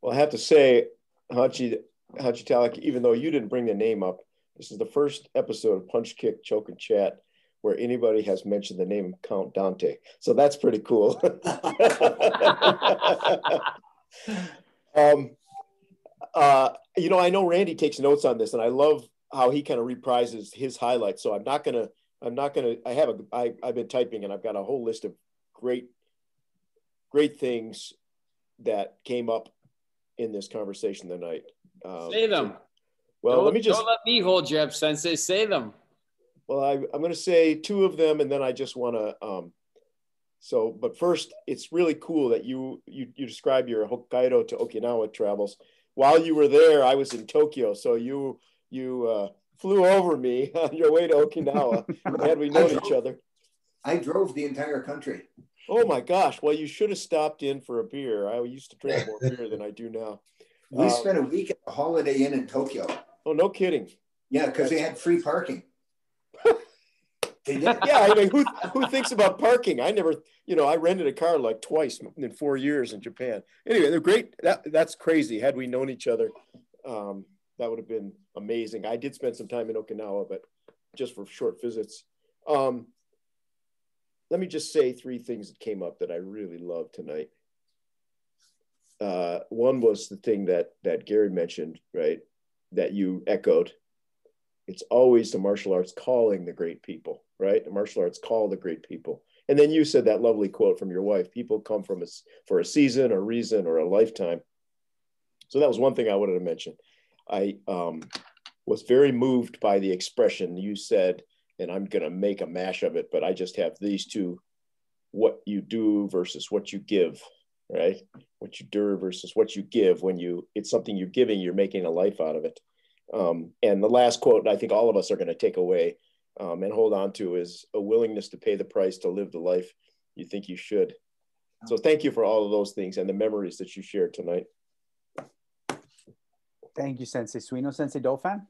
Well, I have to say, Hanshi, Hanshi Tallack, even though you didn't bring the name up, this is the first episode of Punch Kick Choke and Chat where anybody has mentioned the name Count Dante. So that's pretty cool. um, uh, you know, I know Randy takes notes on this, and I love how he kind of reprises his highlights. So I'm not gonna, I'm not gonna. I have a, I, I've been typing, and I've got a whole list of great, great things that came up in this conversation tonight.
Um, Say them.
Well,
don't,
let me just
don't let me hold you up, Sensei. Say them.
Well, I I, am going to say two of them, and then I just want to. Um, so, but first, it's really cool that you you you describe your Hokkaido to Okinawa travels. While you were there, I was in Tokyo, so you you uh, flew over me on your way to Okinawa. had we known drove, each other,
I drove the entire country.
Oh my gosh! Well, you should have stopped in for a beer. I used to drink more beer than I do now.
We um, spent a week at the Holiday Inn in Tokyo.
Oh, no kidding!
Yeah, because they had free parking.
Yeah, I mean, who who thinks about parking? I never, you know, I rented a car like twice in four years in Japan. Anyway, they're great. That that's crazy. Had we known each other, um, that would have been amazing. I did spend some time in Okinawa, but just for short visits. Um, let me just say three things that came up that I really loved tonight. Uh, one was the thing that that Gary mentioned, right? That you echoed It's always the martial arts calling the great people, right? The martial arts call the great people. And then you said that lovely quote from your wife people come from us for a season, a reason, or a lifetime. So that was one thing I wanted to mention. I um, was very moved by the expression you said, and I'm going to make a mash of it, but I just have these two what you do versus what you give, right? What you do versus what you give. When you, it's something you're giving, you're making a life out of it. Um, and the last quote I think all of us are going to take away um, and hold on to is a willingness to pay the price to live the life you think you should. So thank you for all of those things and the memories that you shared tonight.
Thank you, Sensei Suino. Sensei Dauphin?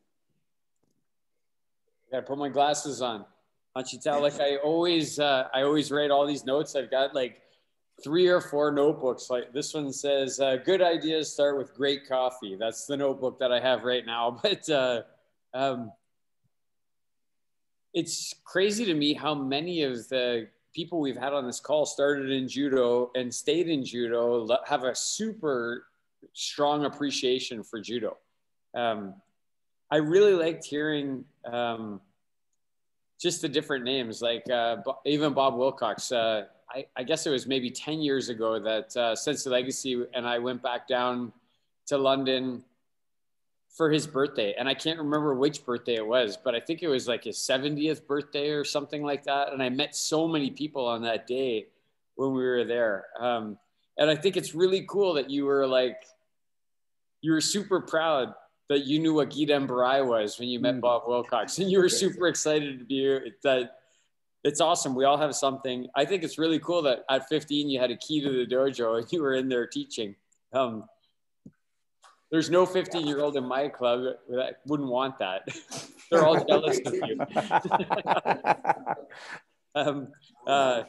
I gotta put my glasses on. Don't you tell? like I always, uh, I always write all these notes. I've got like three or four notebooks. Like this one says, uh, "Good ideas start with great coffee." That's the notebook that I have right now. But uh, um, it's crazy to me how many of the people we've had on this call started in judo and stayed in judo have a super strong appreciation for judo. Um, I really liked hearing um, just the different names, like uh, even Bob Wilcox. Uh, I, I, guess it was maybe 10 years ago that uh, Sensei Legacy and I went back down to London for his birthday. And I can't remember which birthday it was, but I think it was like his 70th birthday or something like that. And I met so many people on that day when we were there. Um, and I think it's really cool that you were like, you were super proud that you knew what Gedan Barai was when you met mm. Bob Wilcox, and you were super excited to be here that. It's awesome. We all have something. I think it's really cool that at 15 you had a key to the dojo and you were in there teaching. Um, there's no 15 year old in my club that wouldn't want that. They're all jealous of you. um, uh,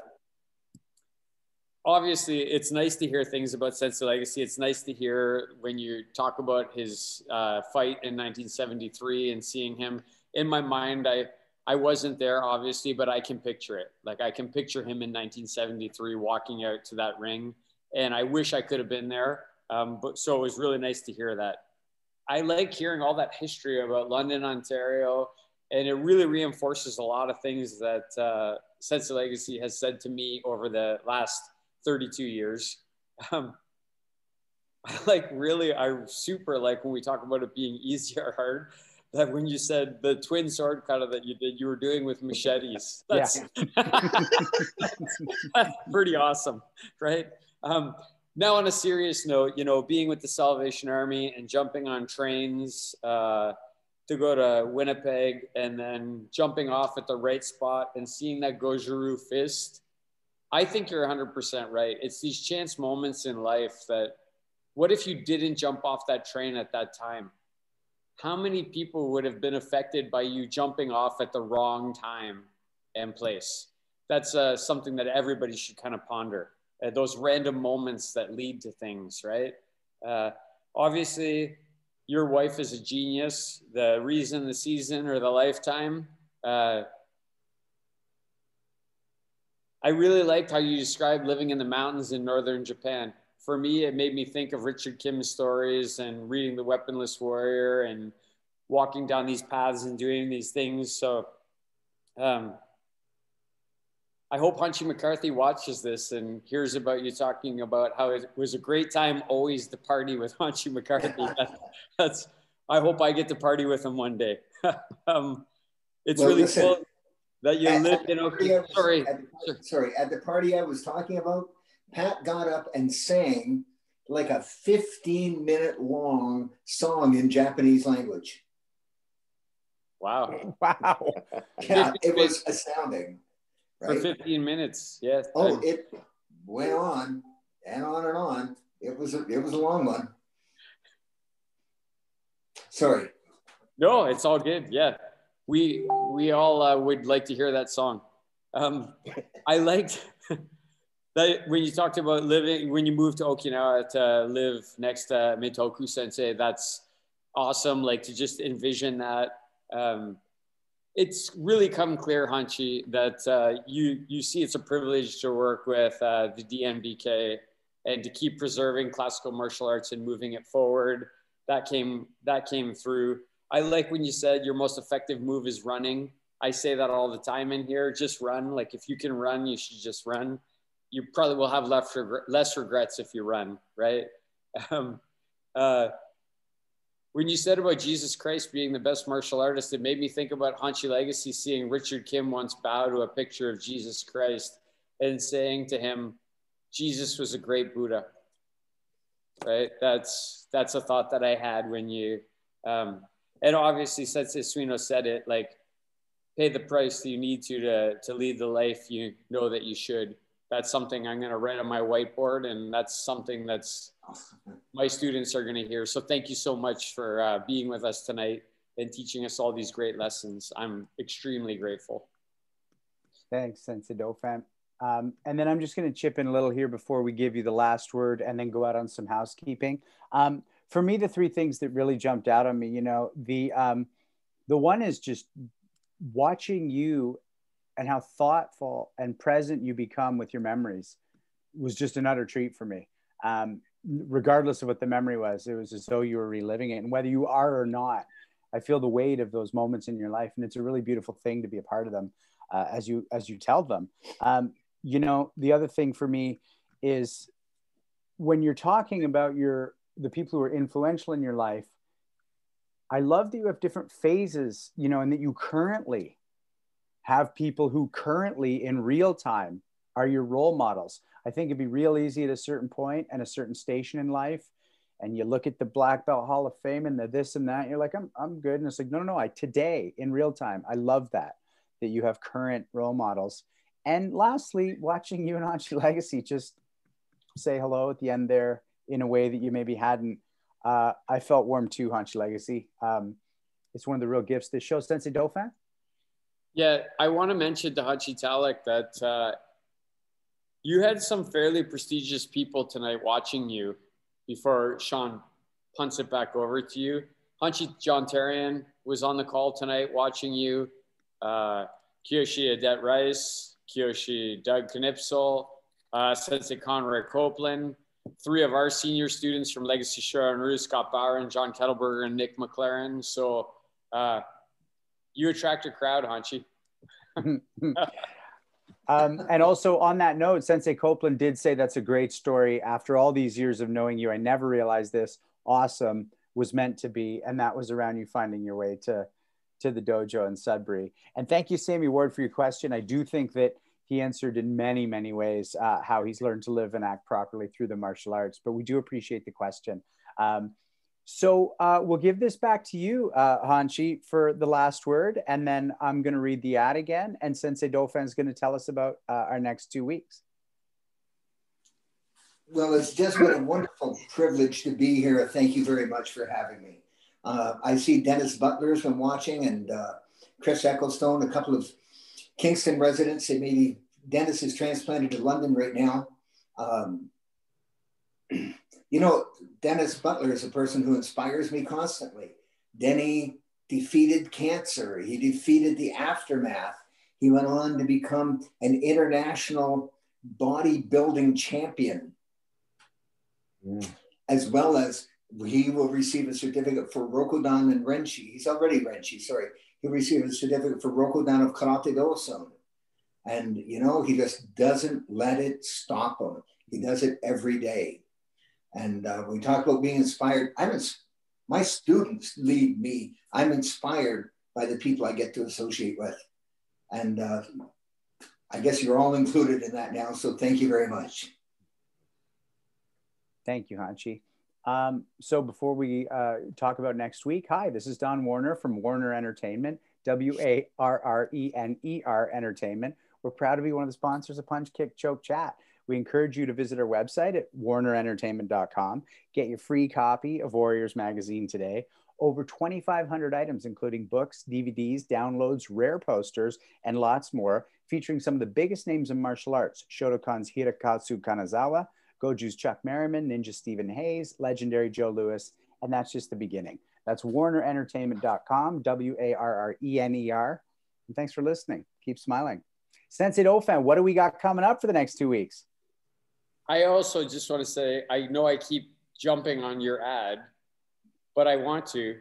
obviously it's nice to hear things about Sensei Legacy. It's nice to hear when you talk about his uh, fight in 1973 and seeing him. In my mind, I I wasn't there obviously, but I can picture it. Like I can picture him in 1973 walking out to that ring, and I wish I could have been there. Um, but so it was really nice to hear that. I like hearing all that history about London, Ontario, and it really reinforces a lot of things that uh, of Legacy has said to me over the last 32 years. Um, like really, I super like when we talk about it being easy or hard. That when you said the twin sword kata that you did, you were doing with machetes. That's, yeah. that's pretty awesome, right? Um, now, on a serious note, you know, being with the Salvation Army and jumping on trains uh, to go to Winnipeg and then jumping off at the right spot and seeing that Goju-Ryu fist I think you're 100% right. It's these chance moments in life that what if you didn't jump off that train at that time? How many people would have been affected by you jumping off at the wrong time and place? That's uh, something that everybody should kind of ponder. Uh, those random moments that lead to things, right? Uh, obviously, your wife is a genius. The reason, the season, or the lifetime. Uh, I really liked how you described living in the mountains in northern Japan. For me, it made me think of Richard Kim's stories and reading The Weaponless Warrior and walking down these paths and doing these things. So um, I hope Hanshi McCarthy watches this and hears about you talking about how it was a great time always to party with Hanshi McCarthy. that, that's I hope I get to party with him one day. um, it's well, really listen, cool that you at, lived in Okay. Sorry.
At the, sorry. At the party I was talking about, Pat got up and sang like a 15 minute long song in Japanese language.
Wow.
Wow.
yeah, it was astounding.
Right? For 15 minutes. Yes.
Oh, it went on and on and on. It was a, it was a long one. Sorry.
No, it's all good. Yeah we we all uh, would like to hear that song. Um, I liked that when you talked about living when you moved to Okinawa to live next to Meitoku Sensei. That's awesome. Like to just envision that. Um, it's really come clear, Hanshi, that uh, you you see it's a privilege to work with uh, the DNBK and to keep preserving classical martial arts and moving it forward. That came that came through. I like when you said your most effective move is running. I say that all the time in here. Just run. Like if you can run, you should just run. You probably will have less, regrets if you run, right? Um, uh, when you said about Jesus Christ being the best martial artist, it made me think about Hanshi Legacy seeing Richard Kim once bow to a picture of Jesus Christ and saying to him, Jesus was a great Buddha. Right? That's that's a thought that I had when you um, and obviously Sensei Suino said it like pay the price that you need to to to lead the life you know that you should. That's something I'm going to write on my whiteboard, and that's something that's my students are going to hear. So thank you so much for uh, being with us tonight and teaching us all these great lessons. I'm extremely grateful.
Thanks, Sensei Dauphin. Um, and then I'm just going to chip in a little here before we give you the last word and then go out on some housekeeping. Um, for me, the three things that really jumped out on me, you know, the um, the one is just watching you and how thoughtful and present you become with your memories was just an utter treat for me. Um, regardless of what the memory was, it was as though you were reliving it. And whether you are or not, I feel the weight of those moments in your life, and it's a really beautiful thing to be a part of them uh, as you as you tell them. Um, you know, the other thing for me is when you're talking about your the people who are influential in your life. I love that you have different phases, you know, and that you currently have people who currently in real time are your role models. I think it'd be real easy at a certain point and a certain station in life. And you look at the Black Belt Hall of Fame and the this and that, and you're like, I'm, I'm good. And it's like, no, no, no, I today in real time. I love that, that you have current role models. And lastly, watching you and Hanshi Legacy just say hello at the end there in a way that you maybe hadn't. Uh, I felt warm too, Hanshi Legacy. Um, it's one of the real gifts. This show, Sensei Dauphin.
Yeah, I want to mention to Hanshi Tallack that uh, you had some fairly prestigious people tonight watching you before Sean punts it back over to you. Hanshi John Therien was on the call tonight watching you. Uh, Kyoshi Adet Rice, Kyoshi Doug Knipsel, uh, Sensei Conrad Copeland, three of our senior students from Legacy Shorin-Ryu, Scott Bauer, and John Kettleberger, and Nick McLaren. So uh, you attract a crowd, Hanshi.
Um, and also on that note, Sensei Copeland did say that's a great story. After all these years of knowing you, I never realized this. Awesome was meant to be, and that was around you finding your way to to the dojo in Sudbury. And thank you, Sammy Ward, for your question. I do think that he answered in many, many ways uh, how he's learned to live and act properly through the martial arts. But we do appreciate the question. Um, so uh, we'll give this back to you, uh, Hanshi, for the last word, and then I'm going to read the ad again, and Sensei Dauphin is going to tell us about uh, our next two weeks.
Well, it's just been a wonderful privilege to be here. Thank you very much for having me. Uh, I see Dennis Butler has been watching, and uh, Chris Ecclestone, a couple of Kingston residents. Maybe Dennis is transplanted to London right now. Um, you know, Dennis Butler is a person who inspires me constantly. Denny defeated cancer, he defeated the aftermath. He went on to become an international bodybuilding champion, mm. as well as he will receive a certificate for Rokudan and Renshi. He's already Renshi, sorry. He received a certificate for Rokudan of Karate Do And, you know, he just doesn't let it stop him. He does it every day. And uh, we talk about being inspired. I'm ins- my students lead me. I'm inspired by the people I get to associate with. And uh, I guess you're all included in that now. So thank you very much.
Thank you, Hanshi. Um, so before we uh, talk about next week, hi, this is Don Warrener from Warrener Entertainment, W A R R E N E R Entertainment. We're proud to be one of the sponsors of Punch Kick Choke Chat. We encourage you to visit our website at warrenerentertainment.com. Get your free copy of Warriors Magazine today. Over 2,500 items, including books, DVDs, downloads, rare posters, and lots more, featuring some of the biggest names in martial arts Shotokan's Hirokazu Kanazawa, Goju's Chuck Merriman, Ninja Stephen Hayes, legendary Joe Lewis, and that's just the beginning. That's warrenerentertainment.com, W A R R E N E R. And thanks for listening. Keep smiling. Sensei Dauphin, what do we got coming up for the next two weeks?
I also just want to say, I know I keep jumping on your ad, but I want to.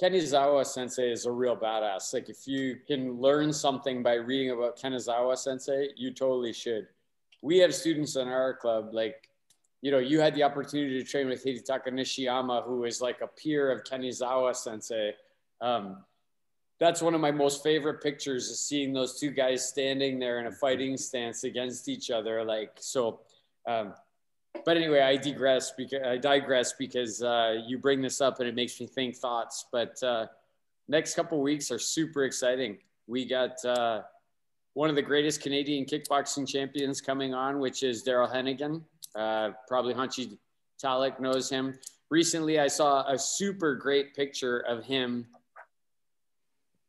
Kanazawa Sensei is a real badass. Like if you can learn something by reading about Kanazawa Sensei, you totally should. We have students in our club, like, you know, you had the opportunity to train with Hidetaka Nishiyama, who is like a peer of Kanazawa Sensei. Um, that's one of my most favorite pictures is seeing those two guys standing there in a fighting stance against each other. Like, so, um, but anyway, I digress because I digress because uh, you bring this up and it makes me think thoughts. But uh, next couple weeks are super exciting. We got uh, one of the greatest Canadian kickboxing champions coming on, which is Daryl Hennigan. Uh, probably Hanshi Tallack knows him. Recently, I saw a super great picture of him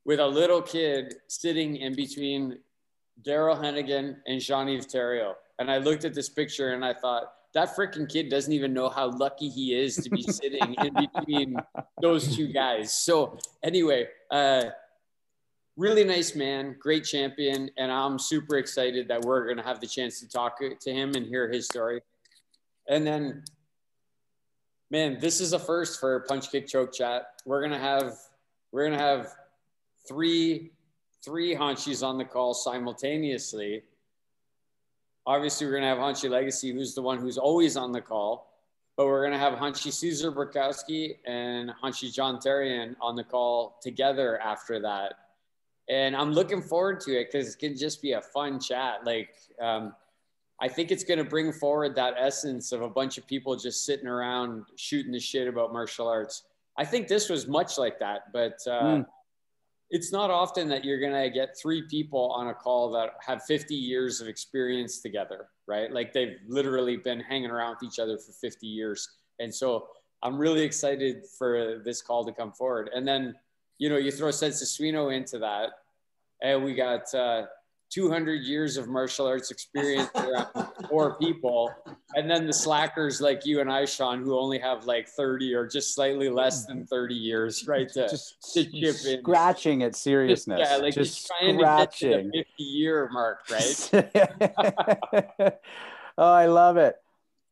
with a little kid sitting in between Daryl Hennigan and Jean-Yves Theriault. And I looked at this picture and I thought, that freaking kid doesn't even know how lucky he is to be sitting in between those two guys. So anyway, uh, really nice man, great champion, and I'm super excited that we're going to have the chance to talk to him and hear his story. And then, man, this is a first for Punch Kick Choke Chat. We're gonna have we're gonna have three three Hanshis on the call simultaneously. Obviously, we're going to have Hanshi Legacy, who's the one who's always on the call, but we're going to have Hanshi Cezar Borkowski and Hanshi John Therien on the call together after that. And I'm looking forward to it because it can just be a fun chat. Like, um, I think it's going to bring forward that essence of a bunch of people just sitting around shooting the shit about martial arts. I think this was much like that, but uh, mm it's not often that you're going to get three people on a call that have 50 years of experience together, right? Like they've literally been hanging around with each other for 50 years. And so I'm really excited for this call to come forward. And then, you know, you throw Sensei Suino into that, and we got uh, 200 years of martial arts experience around four people and then the slackers like you and i sean who only have like 30 or just slightly less than 30 years right to,
just to chip scratching at seriousness just, yeah like just, just trying scratching.
to get to the 50 year mark right
oh i love it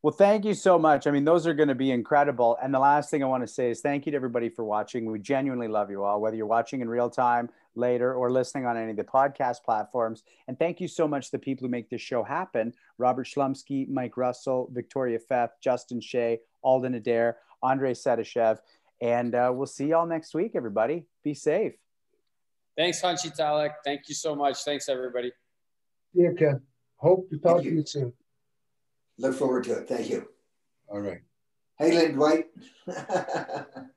well, thank you so much. I mean, those are going to be incredible. And the last thing I want to say is thank you to everybody for watching. We genuinely love you all, whether you're watching in real time, later, or listening on any of the podcast platforms. And thank you so much to the people who make this show happen Robert Schlumsky, Mike Russell, Victoria Feth, Justin Shea, Alden Adair, Andre Sedashev. And uh, we'll see y'all next week, everybody. Be safe.
Thanks, Hanshi Tallack. Thank you so much. Thanks, everybody.
Yeah, Ken. Hope to talk to you soon.
Look forward to it. Thank you.
All right.
Hey, Lynn Dwight.